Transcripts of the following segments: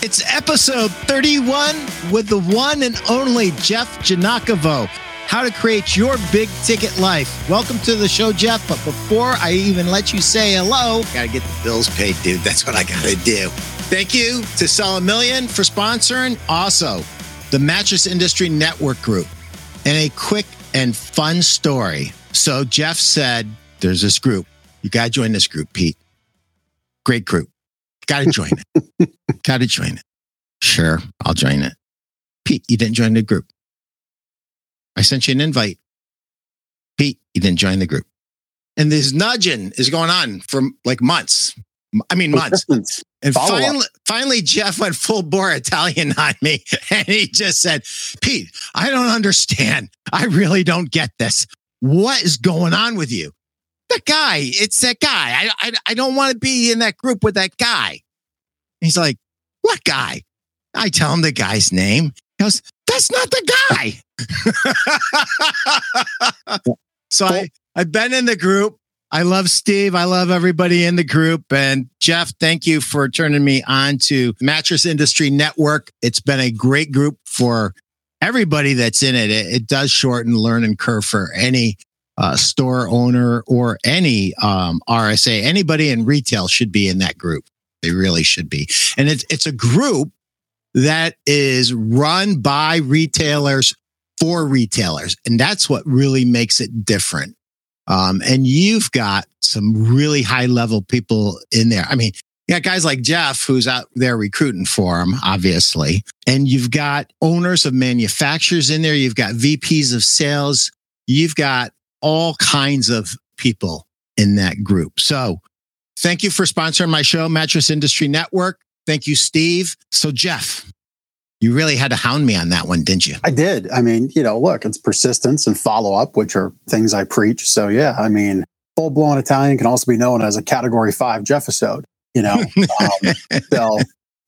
It's episode 31 with the one and only Jeff Giagnocavo. How to create your big ticket life. Welcome to the show, Jeff. But before I even let you say hello, gotta get the bills paid, dude. That's what I gotta do. Thank you to Sell a Million for sponsoring. Also, the Mattress Industry Network Group. And a quick and fun story. So Jeff said, There's this group. You gotta join this group, Pete. Great group. Got to join it. Got to join it. Sure, I'll join it. Pete, you didn't join the group. I sent you an invite. Pete, you didn't join the group. And this nudging is going on for like months. I mean, months. And finally, finally, Jeff went full bore Italian on me. And he just said, Pete, I don't understand. I really don't get this. What is going on with you? That guy. It's that guy. I, I, I don't want to be in that group with that guy. He's like, what guy? I tell him the guy's name. He goes, that's not the guy. so I, I've been in the group. I love Steve. I love everybody in the group. And Jeff, thank you for turning me on to Mattress Industry Network. It's been a great group for everybody that's in it. It, it does shorten learning curve for any uh, store owner or any um, RSA, anybody in retail should be in that group. They really should be. And it's, it's a group that is run by retailers for retailers. And that's what really makes it different. Um, and you've got some really high level people in there. I mean, you got guys like Jeff, who's out there recruiting for them, obviously. And you've got owners of manufacturers in there. You've got VPs of sales. You've got all kinds of people in that group. So thank you for sponsoring my show, Mattress Industry Network. Thank you, Steve. So, Jeff, you really had to hound me on that one, didn't you? I did. I mean, you know, look, it's persistence and follow up, which are things I preach. So, yeah, I mean, full blown Italian can also be known as a category five Jeff episode, you know? um, so,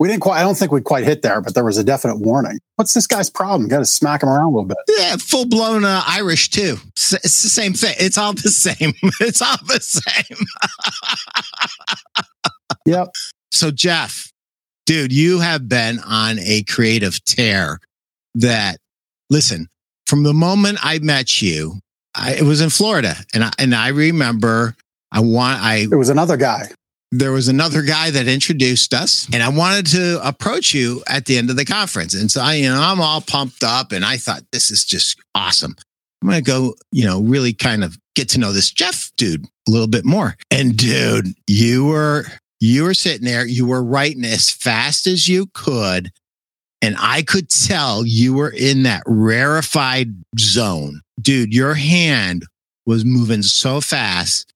we didn't quite, I don't think we quite hit there, but there was a definite warning. What's this guy's problem? Got to smack him around a little bit. Yeah, full blown uh, Irish too. It's the same thing. It's all the same. It's all the same. yep. So, Jeff, dude, you have been on a creative tear that, listen, from the moment I met you, I, it was in Florida. And I, and I remember I want, I, it was another guy there was another guy that introduced us and I wanted to approach you at the end of the conference. And so I, you know, I'm all pumped up and I thought this is just awesome. I'm going to go, you know, really kind of get to know this Jeff dude a little bit more. And dude, you were, you were sitting there, you were writing as fast as you could. And I could tell you were in that rarefied zone. Dude, your hand was moving so fast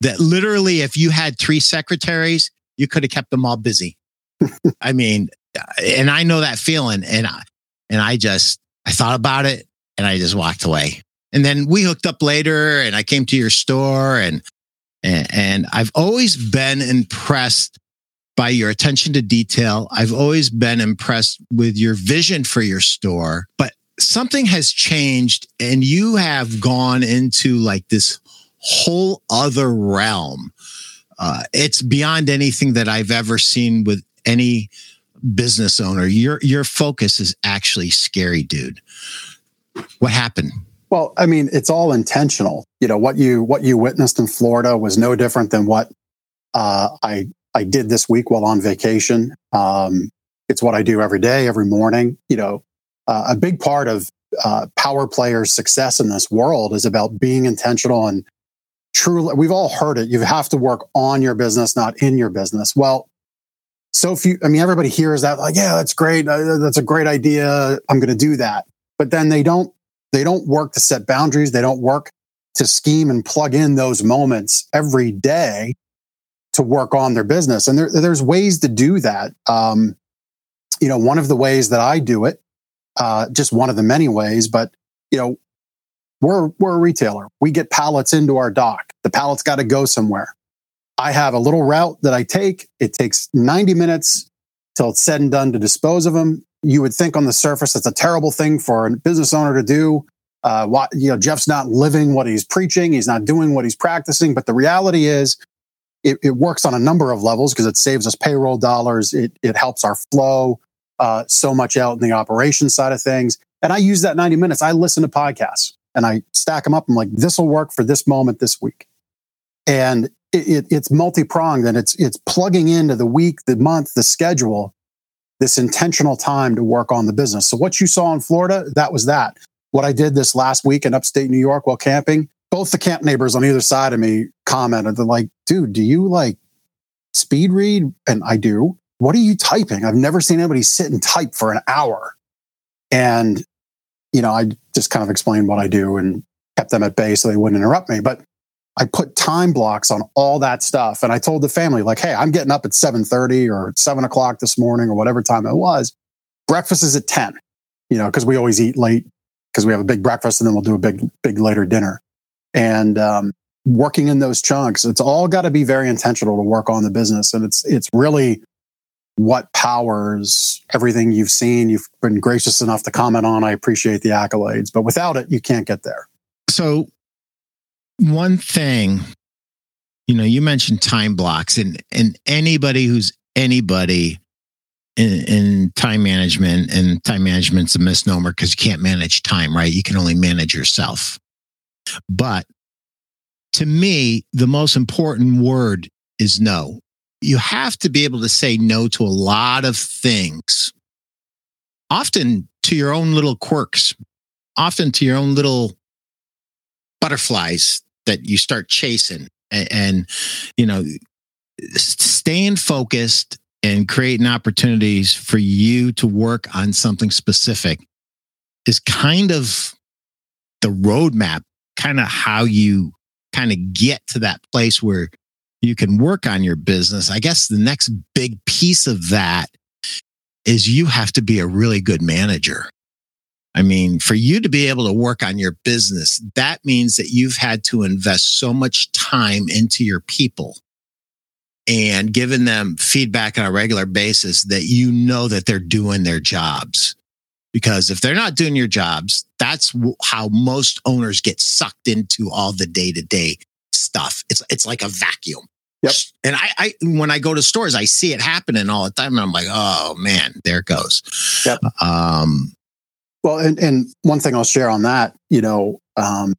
that literally, if you had three secretaries, you could have kept them all busy. I mean, and I know that feeling. And I, and I just, I thought about it and I just walked away. And then we hooked up later and I came to your store and, and, and I've always been impressed by your attention to detail. I've always been impressed with your vision for your store, but something has changed and you have gone into like this whole other realm. Uh, it's beyond anything that I've ever seen with any business owner. Your your focus is actually scary, dude. What happened? Well, I mean, it's all intentional. You know what you what you witnessed in Florida was no different than what uh, I I did this week while on vacation. Um, it's what I do every day, every morning. You know, uh, a big part of uh, power players' success in this world is about being intentional and truly, we've all heard it. You have to work on your business, not in your business. Well, so few, I mean, everybody hears that like, yeah, that's great. Uh, that's a great idea. I'm going to do that. But then they don't, they don't work to set boundaries. They don't work to scheme and plug in those moments every day to work on their business. And there, there's ways to do that. Um, you know, one of the ways that I do it, uh, just one of the many ways, but you know, we're, we're a retailer. We get pallets into our dock. The pallet's got to go somewhere. I have a little route that I take. It takes 90 minutes till it's said and done to dispose of them. You would think on the surface that's a terrible thing for a business owner to do. Uh, what, you know, Jeff's not living what he's preaching. He's not doing what he's practicing. But the reality is, it, it works on a number of levels because it saves us payroll dollars. It, it helps our flow uh, so much out in the operation side of things. And I use that 90 minutes. I listen to podcasts and I stack them up. I'm like, this will work for this moment this week. And it, it, it's multi pronged and it's, it's plugging into the week, the month, the schedule, this intentional time to work on the business. So what you saw in Florida, that was that. What I did this last week in upstate New York while camping, both the camp neighbors on either side of me commented, they're like, dude, do you like speed read? And I do. What are you typing? I've never seen anybody sit and type for an hour. And, you know, I just kind of explained what I do and kept them at bay so they wouldn't interrupt me. But I put time blocks on all that stuff. And I told the family, like, hey, I'm getting up at 7:30 or 7 o'clock this morning or whatever time it was. Breakfast is at 10, you know, because we always eat late because we have a big breakfast and then we'll do a big, big later dinner and um, working in those chunks. It's all got to be very intentional to work on the business, and it's it's really what powers everything you've seen. You've been gracious enough to comment on. I appreciate the accolades, but without it, you can't get there. So, one thing, you know, you mentioned time blocks, and and anybody who's anybody in, in, time management and time management's a misnomer because you can't manage time, right? You can only manage yourself. But to me, the most important word is no. You have to be able to say no to a lot of things, often to your own little quirks, often to your own little butterflies that you start chasing. And, and you know, staying focused and creating opportunities for you to work on something specific is kind of the roadmap kind of how you kind of get to that place where you can work on your business. I guess the next big piece of that is you have to be a really good manager. I mean, for you to be able to work on your business, that means that you've had to invest so much time into your people and giving them feedback on a regular basis that you know that they're doing their jobs because if they're not doing your jobs, that's how most owners get sucked into all the day to day stuff. It's it's like a vacuum. Yep. And I, I, when I go to stores, I see it happening all the time, and I'm like, oh man, there it goes. Yep. Um, well, and, and one thing I'll share on that, you know, um,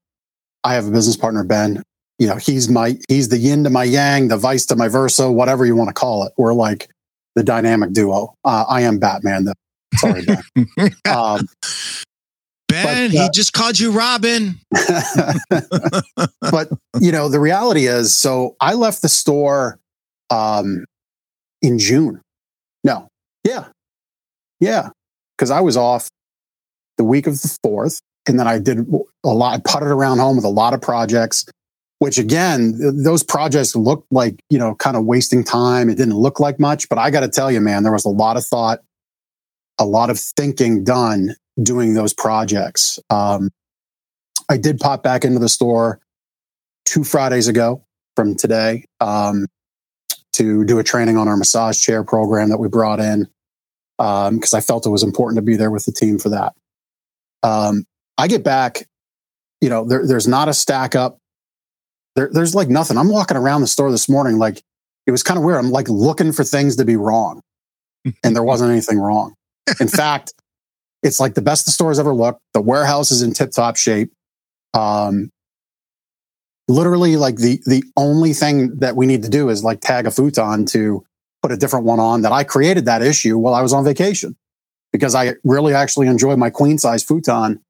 I have a business partner, Ben. You know, he's my he's the yin to my yang, the vice to my versa, whatever you want to call it. We're like the dynamic duo. Uh, I am Batman, the Sorry, Ben. um, ben, but, uh, he just called you Robin. but you know, the reality is, so I left the store um, in June. No, yeah, yeah, because I was off the week of the fourth, and then I did a lot. I putted around home with a lot of projects. Which again, those projects looked like, you know, kind of wasting time. It didn't look like much, but I got to tell you, man, there was a lot of thought a lot of thinking done doing those projects. Um, I did pop back into the store two Fridays ago from today um, to do a training on our massage chair program that we brought in because um, I felt it was important to be there with the team for that. Um, I get back, you know, there, there's not a stack up. There, there's like nothing. I'm walking around the store this morning, like it was kind of weird. I'm like looking for things to be wrong, and there wasn't anything wrong. In fact, it's like the best the store's ever looked. The warehouse is in tip top shape. Um, literally, like the the only thing that we need to do is like tag a futon to put a different one on. That I created that issue while I was on vacation because I really actually enjoy my queen size futon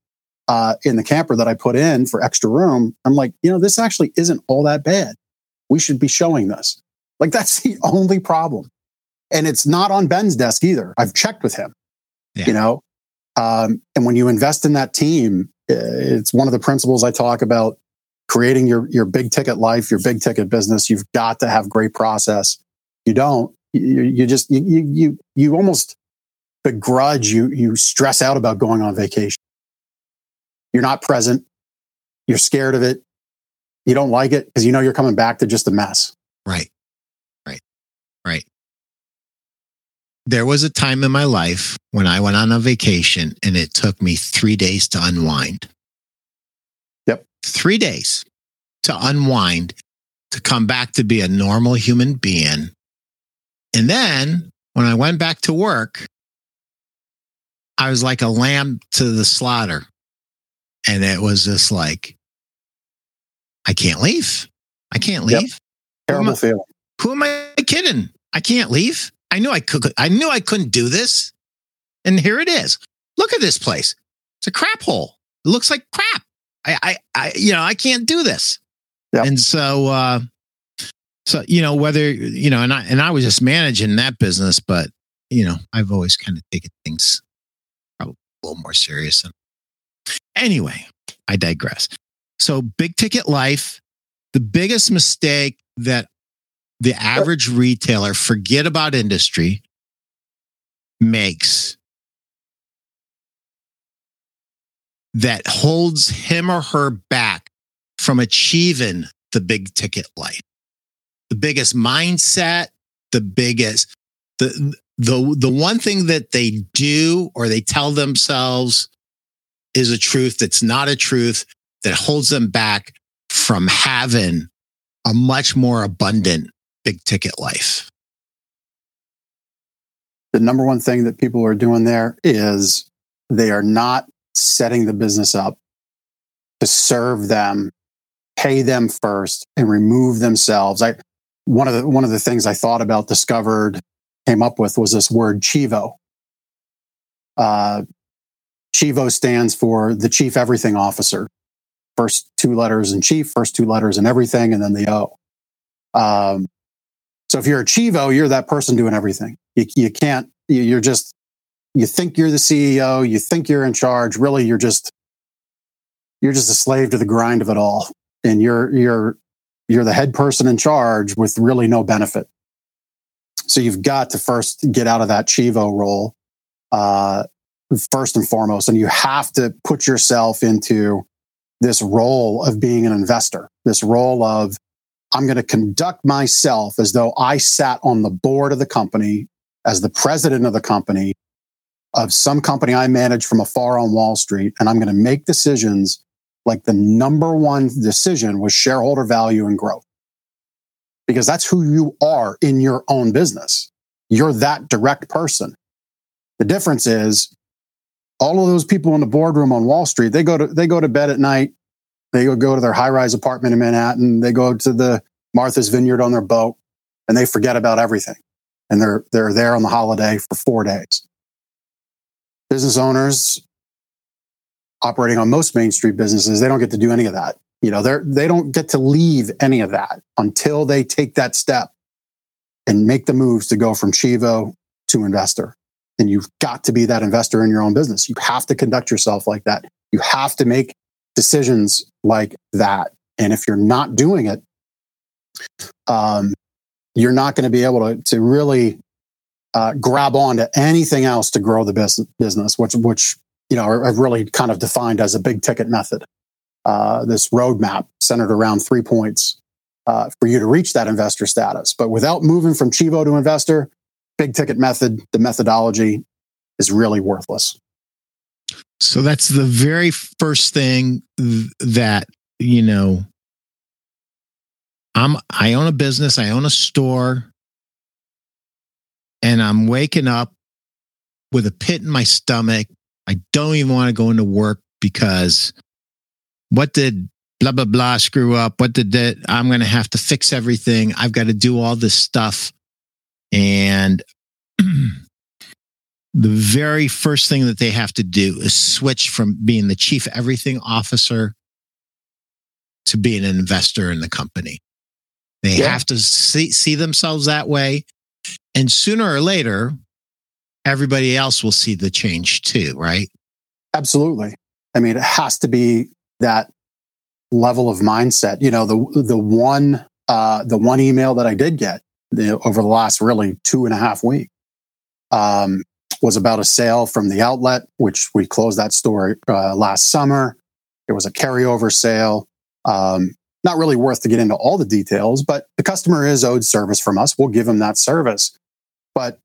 uh, in the camper that I put in for extra room. I'm like, you know, this actually isn't all that bad. We should be showing this. Like that's the only problem. And it's not on Ben's desk either. I've checked with him yeah. you know um, and when you invest in that team it's one of the principles i talk about creating your your big ticket life your big ticket business. You've got to have great process. You don't you, you just you, you you almost begrudge you you stress out about going on vacation. You're not present. You're scared of it. You don't like it because you know you're coming back to just a mess. Right. Right. Right there was a time in my life when I went on a vacation and it took me three days to unwind. Yep. Three days to unwind. to come back to be a normal human being. And then when I went back to work, I was like a lamb to the slaughter. And it was just like, I can't leave. I can't leave. Yep. Terrible feeling. Who am I kidding? I can't leave. I knew I could. I knew I couldn't do this, and here it is. Look at this place. It's a crap hole. It looks like crap. I, I, I you know, I can't do this. Yep. And so, uh, so you know, whether you know, and I and I was just managing that business, but you know, I've always kind of taken things probably a little more serious. And anyway, I digress. So, big ticket life. The biggest mistake that the average retailer, forget about industry, makes that holds him or her back from achieving the big ticket life. The biggest mindset, the biggest, the, the, the one thing that they do or they tell themselves is a truth that's not a truth that holds them back from having a much more abundant big ticket life? The number one thing that people are doing there is they are not setting the business up to serve them, pay them first, and remove themselves. I one of the one of the things I thought about, discovered, came up with was this word Chivo. Uh, Chivo stands for the Chief Everything Officer. First two letters in Chief, first two letters in Everything, and then the O. Um, so if you're a Chivo, you're that person doing everything. You, you can't, you're just, you think you're the CEO, you think you're in charge. Really, you're just, you're just a slave to the grind of it all. And you're, you're, you're the head person in charge with really no benefit. So you've got to first get out of that Chivo role, uh, first and foremost. And you have to put yourself into this role of being an investor, this role of I'm going to conduct myself as though I sat on the board of the company as the president of the company of some company I manage from afar on Wall Street. And I'm going to make decisions like the number one decision was shareholder value and growth. Because that's who you are in your own business. You're that direct person. The difference is all of those people in the boardroom on Wall Street, they go to, they go to bed at night they go to their high rise apartment in Manhattan. They go to the Martha's Vineyard on their boat and they forget about everything. And they're, they're there on the holiday for four days. Business owners operating on most Main Street businesses, they don't get to do any of that. You know, they're, they don't get to leave any of that until they take that step and make the moves to go from Chivo to investor. And you've got to be that investor in your own business. You have to conduct yourself like that. You have to make decisions like that. And if you're not doing it, um, you're not going to be able to, to really uh, grab on to anything else to grow the business, which, which, you know, I've really kind of defined as a big ticket method. Uh, this roadmap centered around three points uh, for you to reach that investor status. But without moving from Chivo to investor, big ticket method, the methodology is really worthless. So that's the very first thing that, you know, I'm I own a business, I own a store, and I'm waking up with a pit in my stomach. I don't even want to go into work because what did blah blah blah screw up? What did that? I'm going to have to fix everything. I've got to do all this stuff, and the very first thing that they have to do is switch from being the chief everything officer to being an investor in the company. They yeah. have to see, see themselves that way. And sooner or later, everybody else will see the change too, right? Absolutely. I mean, it has to be that level of mindset. You know, the the one uh, the one email that I did get over the last really two and a half weeks um, was about a sale from the outlet, which we closed that store uh, last summer. It was a carryover sale. Um, not really worth to get into all the details, but the customer is owed service from us. We'll give them that service. But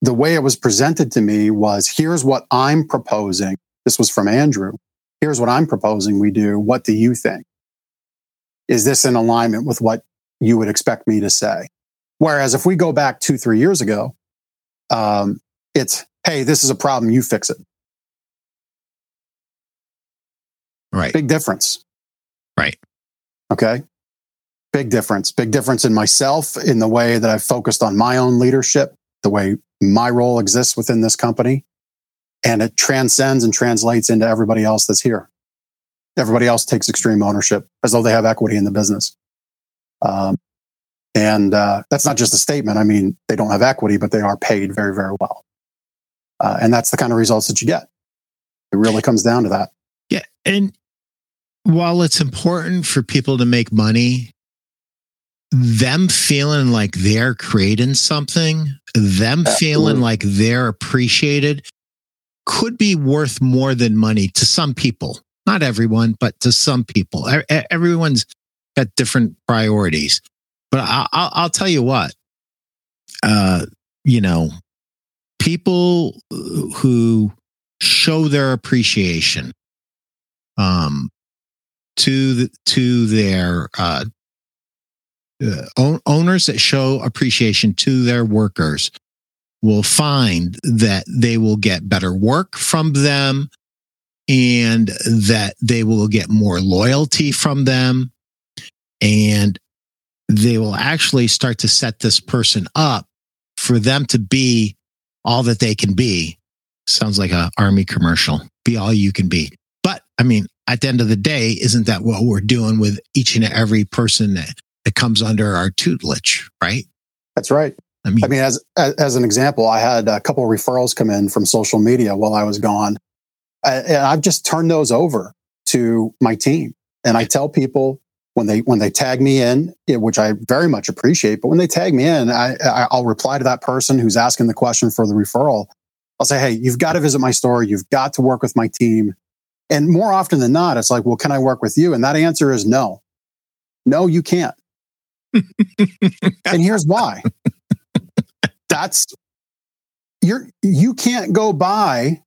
the way it was presented to me was here's what I'm proposing. This was from Andrew. Here's what I'm proposing we do. What do you think? Is this in alignment with what you would expect me to say. Whereas if we go back two, three years ago, um, it's, hey, this is a problem, you fix it. Right. Big difference. Right. Okay. Big difference. Big difference in myself, in the way that I've focused on my own leadership, the way my role exists within this company. And it transcends and translates into everybody else that's here. Everybody else takes extreme ownership as though they have equity in the business. Um, and uh, that's not just a statement. I mean, they don't have equity, but they are paid very, very well. Uh, and that's the kind of results that you get. It really comes down to that. Yeah. And while it's important for people to make money, them feeling like they're creating something, them Absolutely. feeling like they're appreciated could be worth more than money to some people. Not everyone, but to some people. Everyone's got different priorities. But I'll, I'll tell you what, uh, you know, people who show their appreciation um, to the, to their uh, uh, owners that show appreciation to their workers will find that they will get better work from them and that they will get more loyalty from them. And they will actually start to set this person up for them to be all that they can be sounds like a army commercial. Be all you can be. But i mean at the end of the day isn't that what we're doing with each and every person that, that comes under our tutelage right? That's right. I mean, I mean as, as, as an example i had a couple of referrals come in from social media while i was gone. And i've just turned those over to my team. And i tell people when they when they tag me in, which I very much appreciate. But when they tag me in, I, I'll reply to that person who's asking the question for the referral. I'll say, "Hey, you've got to visit my store. You've got to work with my team." And more often than not, it's like, "Well, can I work with you?" And that answer is no. No, you can't. and here's why. That's you're you can't go buy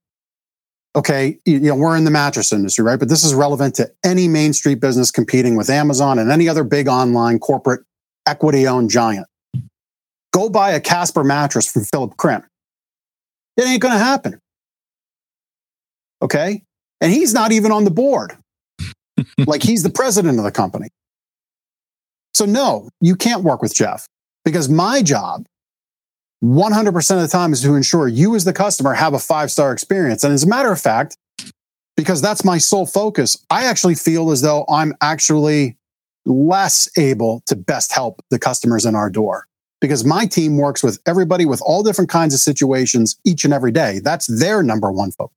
okay, you know, we're in the mattress industry, right? But this is relevant to any Main Street business competing with Amazon and any other big online corporate equity owned giant. Go buy a Casper mattress from Philip Krim. It ain't going to happen. Okay. And he's not even on the board. like he's the president of the company. So, no, you can't work with Jeff because my job 100% of the time is to ensure you as the customer have a five star experience. And as a matter of fact, because that's my sole focus, I actually feel as though I'm actually less able to best help the customers in our door because my team works with everybody with all different kinds of situations each and every day. That's their number one focus.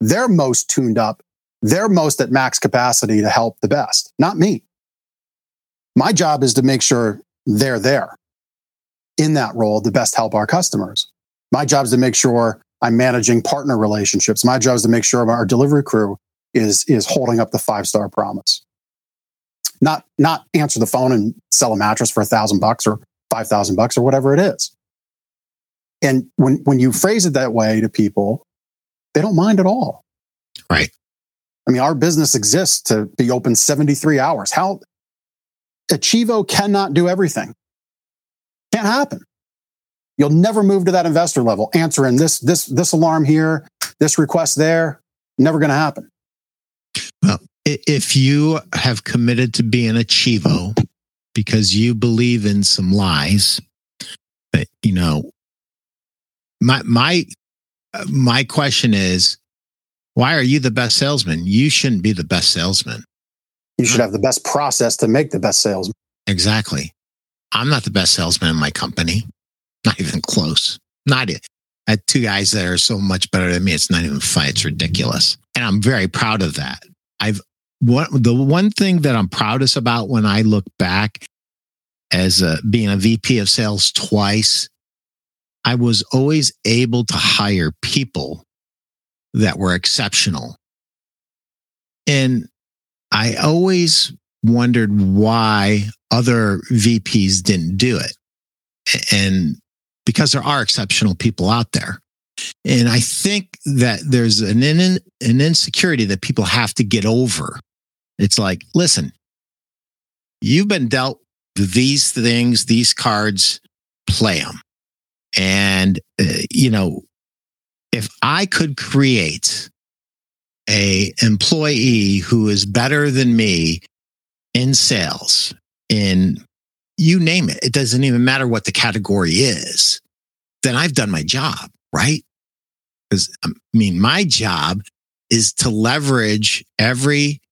They're most tuned up. They're most at max capacity to help the best, not me. My job is to make sure they're there in that role to best help our customers. My job is to make sure I'm managing partner relationships. My job is to make sure our delivery crew is, is holding up the five star promise. Not, not answer the phone and sell a mattress for a thousand bucks or five thousand bucks or whatever it is. And when, when you phrase it that way to people, they don't mind at all. Right. I mean, our business exists to be open 73 hours. How a Chivo cannot do everything. Can't happen. You'll never move to that investor level, answering this, this, this alarm here, this request there. Never going to happen. Well, if you have committed to being a Chivo because you believe in some lies, uh, you know, my my my question is, why are you the best salesman? You shouldn't be the best salesman. You should have the best process to make the best salesman. Exactly. I'm not the best salesman in my company. Not even close. Not it. I had two guys that are so much better than me. It's not even funny. It's ridiculous. And I'm very proud of that. I've what the one thing that I'm proudest about when I look back as a, being a VP of sales twice, I was always able to hire people that were exceptional. And I always wondered why other VPs didn't do it. And because there are exceptional people out there. And I think that there's an, in, an insecurity that people have to get over. It's like, listen, you've been dealt these things, these cards, play them. And, uh, you know, if I could create a employee who is better than me in sales, in you name it, it doesn't even matter what the category is, then I've done my job, right? Because um, I mean, my job is to leverage every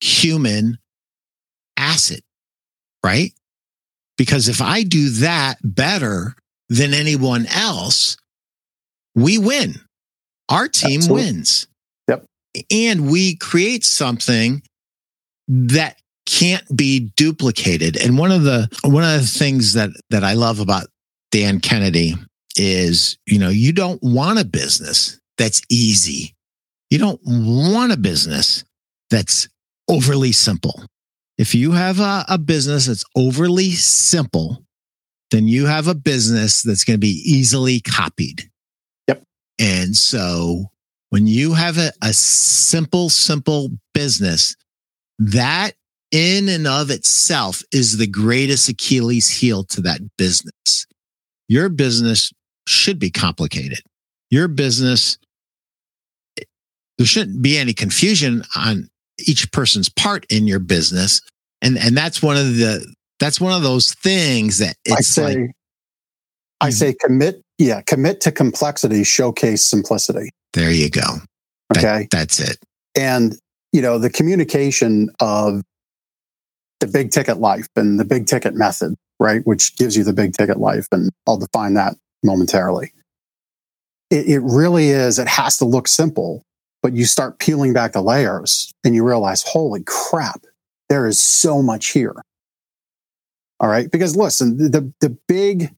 human asset, right? Because if I do that better than anyone else, we win. Our team Absolutely. wins. Yep. And we create something that can't be duplicated. And one of the one of the things that that I love about Dan Kennedy is, you know, you don't want a business that's easy. You don't want a business that's overly simple. If you have a, a business that's overly simple, then you have a business that's going to be easily copied. Yep. And so when you have a, a simple, simple business, that in and of itself is the greatest Achilles heel to that business. Your business should be complicated. Your business, there shouldn't be any confusion on each person's part in your business. And, and that's one of the, that's one of those things that I say, like, I mm-hmm. say commit. Yeah. Commit to complexity, showcase simplicity. There you go. Okay. That, that's it. And, you know, the communication of the big ticket life and the big ticket method, right? Which gives you the big ticket life. And I'll define that momentarily. It, it really is, it has to look simple, but you start peeling back the layers and you realize, holy crap, there is so much here. All right. Because listen, the, the big,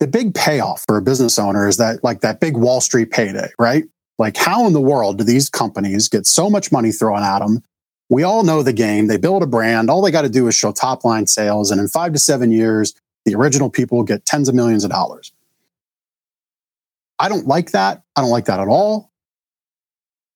the big payoff for a business owner is that like that big Wall Street payday, right? Like how in the world do these companies get so much money thrown at them? We all know the game. They build a brand. All they got to do is show top line sales. And in five to seven years, the original people get tens of millions of dollars. I don't like that. I don't like that at all.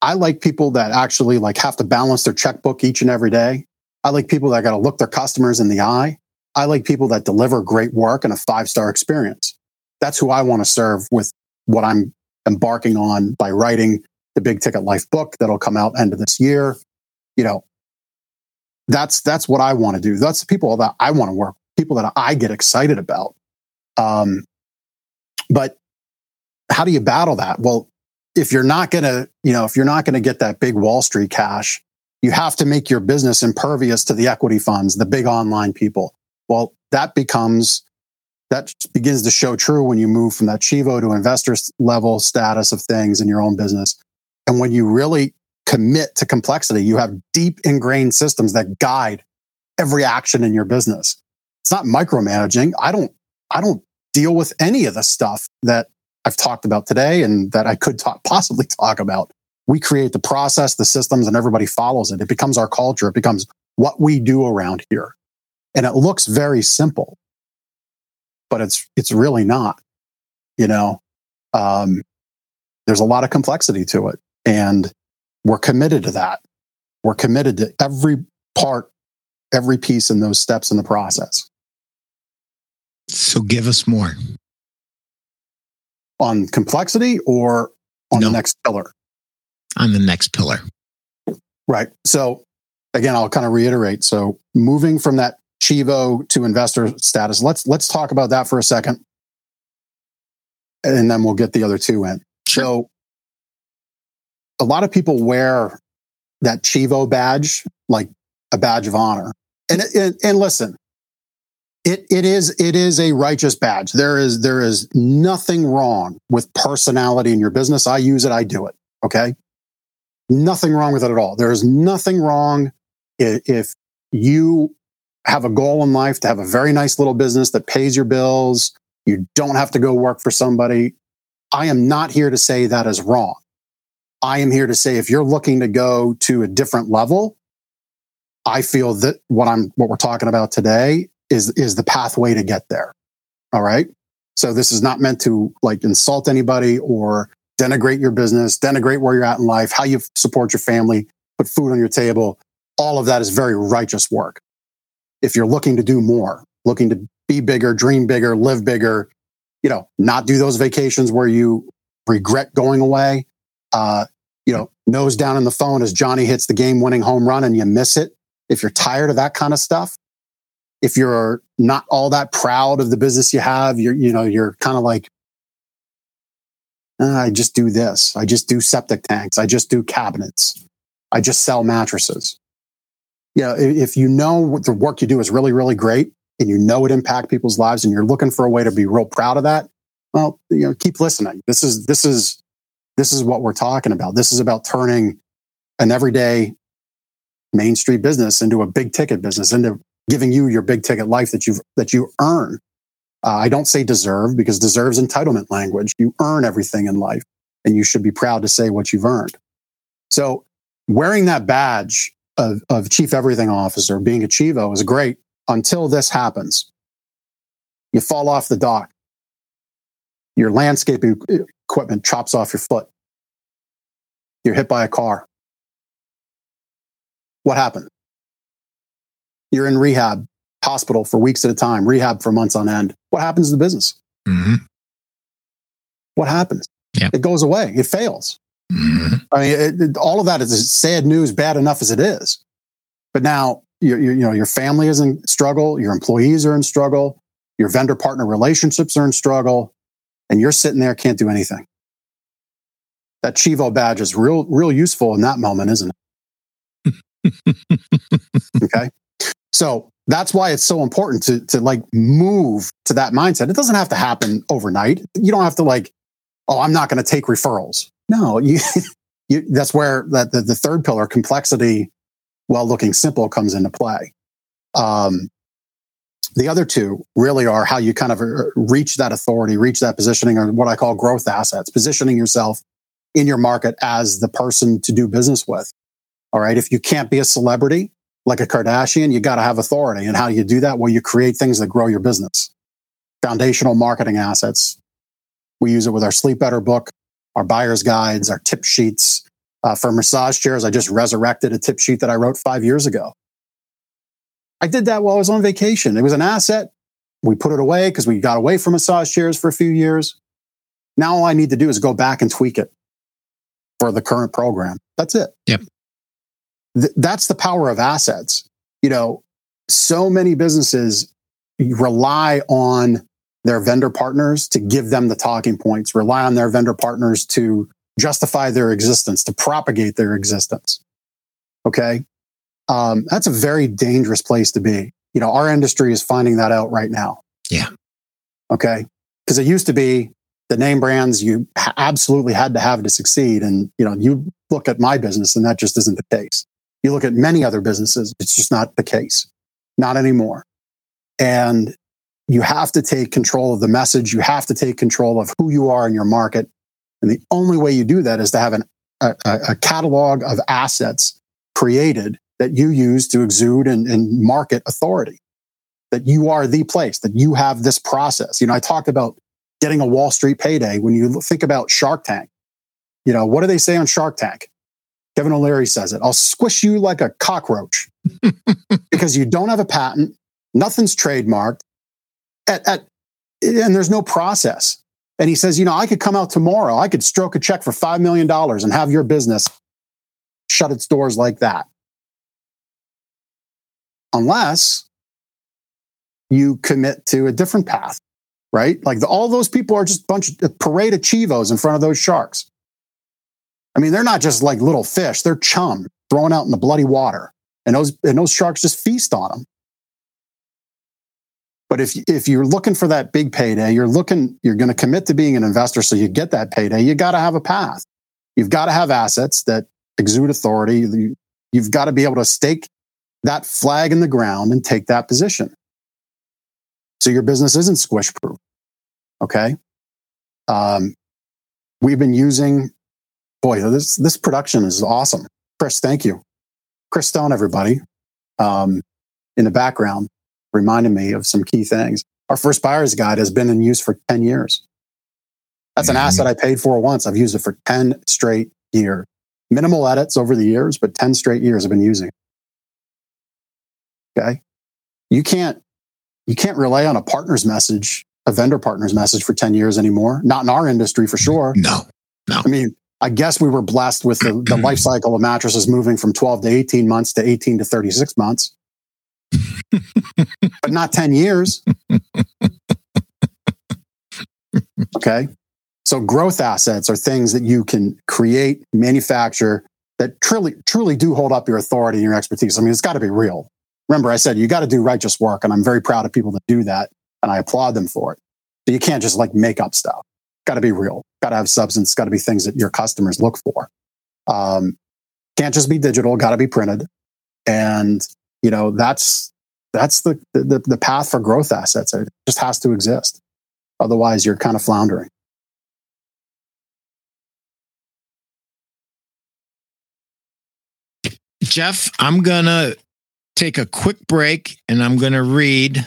I like people that actually like have to balance their checkbook each and every day. I like people that got to look their customers in the eye. I like people that deliver great work and a five star experience. That's who I want to serve with what I'm embarking on by writing the big ticket life book that'll come out end of this year. You know, that's that's what I want to do. That's the people that I want to work, people that I get excited about. Um, but how do you battle that? Well, if you're not to, you know, if you're not to get that big Wall Street cash, you have to make your business impervious to the equity funds, the big online people. Well, that becomes, that begins to show true when you move from that Chivo to investor level status of things in your own business. And when you really commit to complexity, you have deep ingrained systems that guide every action in your business. It's not micromanaging. I don't, I don't deal with any of the stuff that I've talked about today and that I could talk, possibly talk about. We create the process, the systems, and everybody follows it. It becomes our culture. It becomes what we do around here. And it looks very simple, but it's, it's really not, you know, um, there's a lot of complexity to it and we're committed to that. We're committed to every part, every piece in those steps in the process. So give us more on complexity or on no. the next pillar? On the next pillar. Right. So again, I'll kind of reiterate. So moving from that Chivo to investor status, let's let's talk about that for a second. And then we'll get the other two in. Sure. So a lot of people wear that Chivo badge like a badge of honor. And, and, and listen, it, it is it is a righteous badge. There is there is nothing wrong with personality in your business. I use it, I do it. Okay. Nothing wrong with it at all. There is nothing wrong if, if you have a goal in life to have a very nice little business that pays your bills. You don't have to go work for somebody. I am not here to say that is wrong. I am here to say if you're looking to go to a different level, I feel that what I'm what we're talking about today is is the pathway to get there. All right. So this is not meant to like insult anybody or denigrate your business, denigrate where you're at in life, how you support your family, put food on your table. All of that is very righteous work. If you're looking to do more, looking to be bigger, dream bigger, live bigger, you know, not do those vacations where you regret going away. Uh, you know, nose down in the phone as Johnny hits the game winning home run and you miss it. If you're tired of that kind of stuff, if you're not all that proud of the business you have, you're, you know, you're kind of like, "Ah, I just do this. I just do septic tanks. I just do cabinets. I just sell mattresses. You know, if, you know the work you do is really, really great and you know it impact people's lives and you're looking for a way to be real proud of that, well, you know, keep listening. This is, this is, this is what we're talking about. This is about turning an everyday Main Street business into a big ticket business, into giving you your big ticket life that you that you earn. Uh, I don't say deserve because deserves entitlement language. You earn everything in life, and you should be proud to say what you've earned. So, wearing that badge of, of chief everything officer, being a chivo, is great until this happens. You fall off the dock. Your landscaping equipment chops off your foot. You're hit by a car. What happened? You're in rehab, hospital for weeks at a time, rehab for months on end. What happens to the business? hmm What happens? Yeah. It goes away. It fails. hmm I mean, it, it- all of that is sad news, bad enough as it is. But now, your, your, you know, your family is in struggle, your employees are in struggle, your vendor partner relationships are in struggle, and you're sitting there can't do anything. That Chivo badge is real, real useful in that moment, isn't it? okay, so that's why it's so important to to like move to that mindset. It doesn't have to happen overnight. You don't have to like, oh, I'm not going to take referrals. No, you you, that's where that the, the third pillar complexity while looking simple comes into play um, the other two really are how you kind of uh, reach that authority reach that positioning or what i call growth assets positioning yourself in your market as the person to do business with all right if you can't be a celebrity like a kardashian you got to have authority and how do you do that well you create things that grow your business foundational marketing assets we use it with our sleep better book our buyer's guides, our tip sheets. Uh, for massage chairs, I just resurrected a tip sheet that I wrote five years ago. I did that while I was on vacation. It was an asset. We put it away because we got away from massage chairs for a few years. Now all I need to do is go back and tweak it for the current program. That's it. Yep. Th- that's the power of assets. You know, so many businesses rely on their vendor partners to give them the talking points, rely on their vendor partners to justify their existence, to propagate their existence. Okay. Um, that's a very dangerous place to be. You know, our industry is finding that out right now. Yeah. Okay. Because it used to be the name brands you absolutely had to have to succeed. And, you know, you look at my business and that just isn't the case. You look at many other businesses, it's just not the case. Not anymore. And you have to take control of the message. You have to take control of who you are in your market. And the only way you do that is to have an, a, a catalog of assets created that you use to exude and, and market authority. That you are the place, that you have this process. You know, I talked about getting a Wall Street payday. When you think about Shark Tank, you know, what do they say on Shark Tank? Kevin O'Leary says it. I'll squish you like a cockroach because you don't have a patent, nothing's trademarked, at, at, and there's no process. And he says, you know, I could come out tomorrow, I could stroke a check for $5 million and have your business shut its doors like that. Unless you commit to a different path, right? Like the, all those people are just a bunch of parade of chivos in front of those sharks. I mean, they're not just like little fish; they're chum thrown out in the bloody water, and those and those sharks just feast on them. But if if you're looking for that big payday, you're looking, you're going to commit to being an investor, so you get that payday. You got to have a path. You've got to have assets that exude authority. You, you've got to be able to stake that flag in the ground and take that position. So your business isn't squish proof. Okay. Um, we've been using, boy, this, this production is awesome. Chris, thank you. Chris Stone, everybody, um, in the background, reminded me of some key things. Our first buyer's guide has been in use for 10 years. That's an Mhm. asset I paid for once. I've used it for 10 straight years. Minimal edits over the years, but 10 straight years I've been using it. Okay. You can't you can't rely on a partner's message, a vendor partner's message for 10 years anymore. Not in our industry for sure. No, no. I mean, I guess we were blessed with the, the life cycle of mattresses moving from 12 to 18 months to 18 to 36 months, but not 10 years. Okay. So growth assets are things that you can create, manufacture that truly, truly do hold up your authority and your expertise. I mean, it's got to be real. Remember, I said you got to do righteous work, and I'm very proud of people that do that, and I applaud them for it. But you can't just like make up stuff. Got to be real. Got to have substance. Got to be things that your customers look for. Um, can't just be digital. Got to be printed, and you know that's that's the, the the path for growth assets. It just has to exist. Otherwise, you're kind of floundering. Jeff, I'm to take a quick break and I'm going to read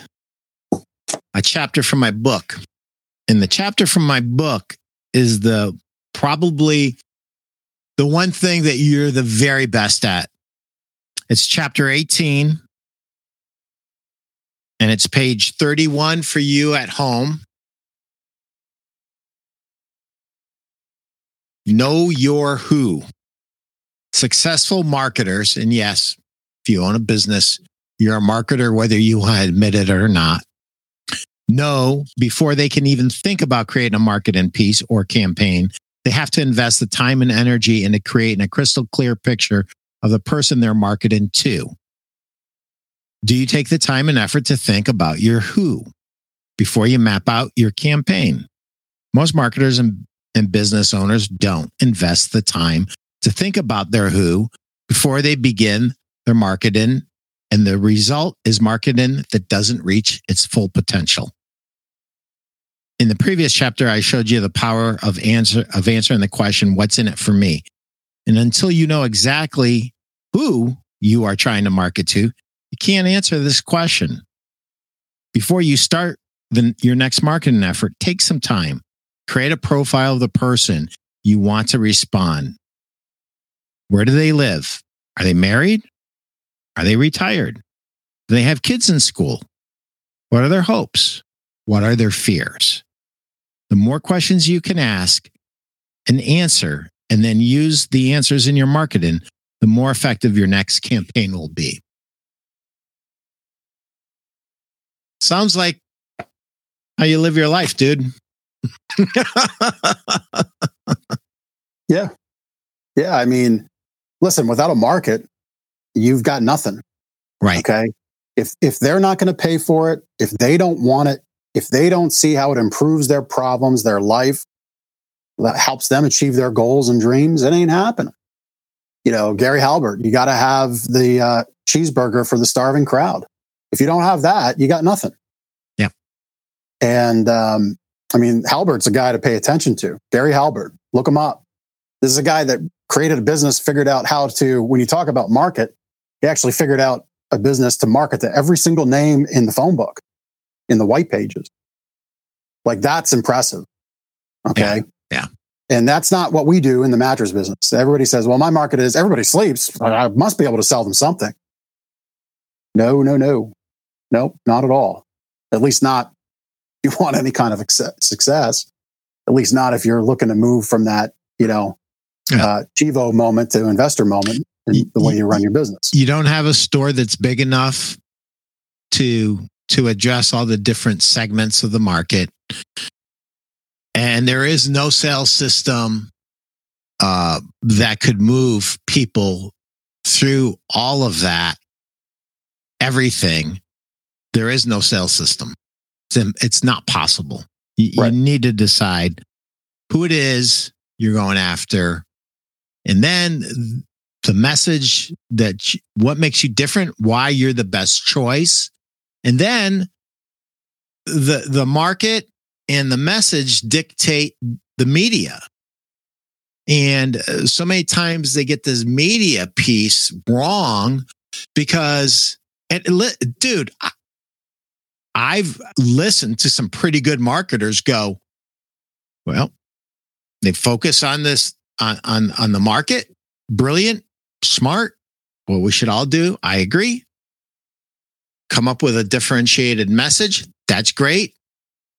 a chapter from my book. And the chapter from my book is the probably the one thing that you're the very best at. It's chapter 18 and it's page 31 for you at home. Know your who. Successful marketers, and yes, if you own a business, you're a marketer, whether you want to admit it or not. Know before they can even think about creating a marketing piece or campaign, they have to invest the time and energy into creating a crystal clear picture of the person they're marketing to. Do you take the time and effort to think about your who before you map out your campaign? Most marketers and and business owners don't invest the time to think about their who before they begin their marketing. And the result is marketing that doesn't reach its full potential. In the previous chapter, I showed you the power of answer of answering the question, what's in it for me? And until you know exactly who you are trying to market to, you can't answer this question. Before you start the, your next marketing effort, take some time create a profile of the person you want to respond. Where do they live? Are they married? Are they retired? Do they have kids in school? What are their hopes? What are their fears? The more questions you can ask and answer, and then use the answers in your marketing, the more effective your next campaign will be. Sounds like how you live your life, dude. yeah. Yeah. I mean, listen, without a market, you've got nothing. Right. Okay. If if they're not going to pay for it, if they don't want it, if they don't see how it improves their problems, their life, that helps them achieve their goals and dreams, it ain't happening. You know, Gary Halbert, you got to have the uh, cheeseburger for the starving crowd. If you don't have that, you got nothing. Yeah. And um, I mean, Halbert's a guy to pay attention to. Gary Halbert, look him up. This is a guy that created a business, figured out how to, when you talk about market, he actually figured out a business to market to every single name in the phone book, in the white pages. Like that's impressive. Okay. Yeah. yeah. And that's not what we do in the mattress business. Everybody says, well, my market is everybody sleeps. I must be able to sell them something. No, no, no. Nope, not at all. At least not if you want any kind of success, at least not if you're looking to move from that, you know, yeah. uh, Chivo moment to investor moment the way you run your business. You don't have a store that's big enough to to address all the different segments of the market. And there is no sales system uh, that could move people through all of that, everything. There is no sales system it's not possible. You, right. you need to decide who it is you're going after, and then the message that what makes you different, why you're the best choice, and then the the market and the message dictate the media. And uh, so many times they get this media piece wrong because, and dude, I've listened to some pretty good marketers go, well, they focus on this on on on the market. Brilliant, smart. What we should all do. I agree. come up with a differentiated message. That's great.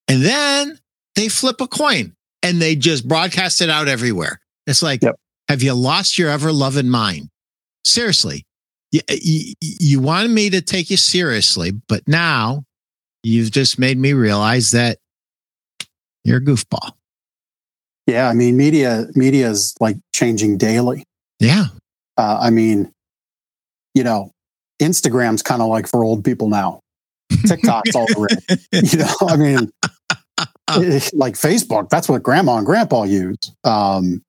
And then they flip a coin and they just broadcast it out everywhere. It's like, Yep. have you lost your ever loving mind? Seriously. You, you, you wanted me to take you seriously, but now you've just made me realize that you're a goofball. Yeah, I mean, media media is like changing daily. Yeah. Uh, I mean, you know, Instagram's kind of like for old people now. TikTok's all the rage. You know, I mean, like Facebook, that's what grandma and grandpa use. Um,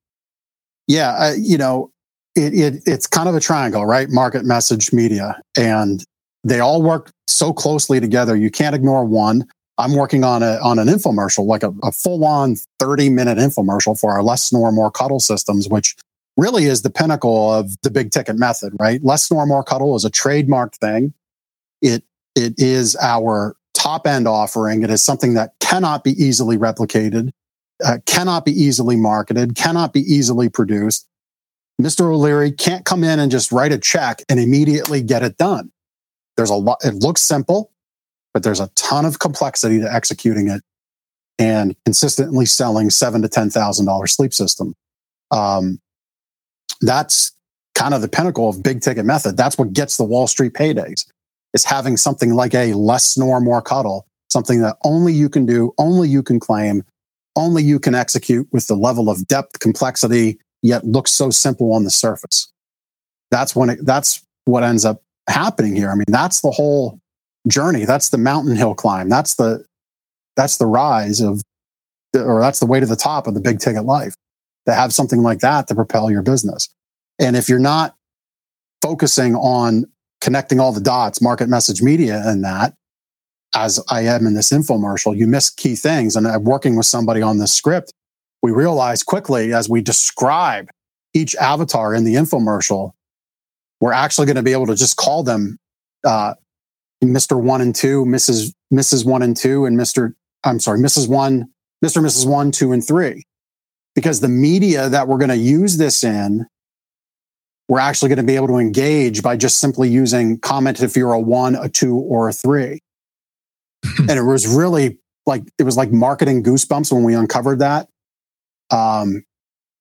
yeah, uh, you know, it, it it's kind of a triangle, right? Market, message, media, and they all work so closely together. You can't ignore one. I'm working on a on an infomercial, like a, a full on 30 minute infomercial for our less snore more cuddle systems, which really is the pinnacle of the big ticket method, right? Less snore more cuddle is a trademark thing. It it is our top end offering. It is something that cannot be easily replicated, uh, cannot be easily marketed, cannot be easily produced. Mr. O'Leary can't come in and just write a check and immediately get it done. There's a lot, it looks simple, but there's a ton of complexity to executing it and consistently selling seven to ten thousand dollar sleep system. Um, that's kind of the pinnacle of big ticket method. That's what gets the Wall Street paydays is having something like a less snore, more cuddle, something that only you can do, only you can claim, only you can execute with the level of depth, complexity, yet looks so simple on the surface. That's when it, that's what ends up happening here. I mean, that's the whole journey. That's the mountain hill climb. That's the, that's the rise of, or that's the way to the top of the big ticket life to have something like that to propel your business. And if you're not focusing on connecting all the dots, market message media and that, as I am in this infomercial, you miss key things. And I'm working with somebody on this script. We realize quickly as we describe each avatar in the infomercial, we're actually going to be able to just call them uh, Mr. One and Two, Mrs. Mrs. One and Two, and Mr. I'm sorry, Mrs. One, Mr. Mrs. One, Two, and Three. Because the media that we're going to use this in we're actually going to be able to engage by just simply using comment if you're a one, a two, or a three. and it was really like it was like marketing goosebumps when we uncovered that. Um,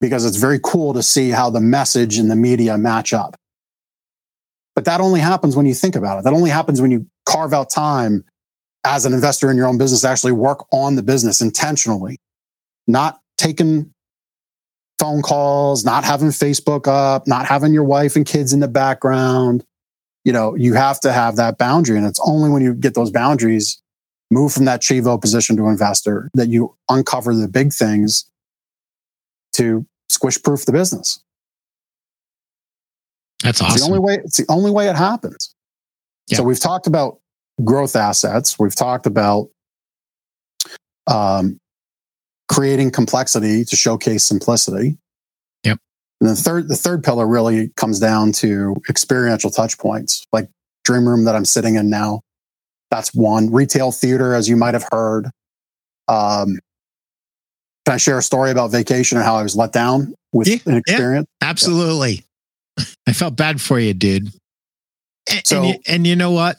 because it's very cool to see how the message and the media match up. But that only happens when you think about it. That only happens when you carve out time as an investor in your own business to actually work on the business intentionally, not taking phone calls, not having Facebook up, not having your wife and kids in the background. You know, you have to have that boundary. And it's only when you get those boundaries, move from that Chivo position to investor, that you uncover the big things to squish proof the business. That's It's the only way, it's the only way it happens. Yeah. So we've talked about growth assets. We've talked about um, creating complexity to showcase simplicity. Yep. And the third, the third pillar really comes down to experiential touch points, like Dream Room that I'm sitting in now. That's one. Retail theater, as you might have heard. Um, can I share a story about vacation and how I was let down with Yeah, an yeah. experience? Absolutely. I felt bad for you, dude. And, So- and, you, and you know what?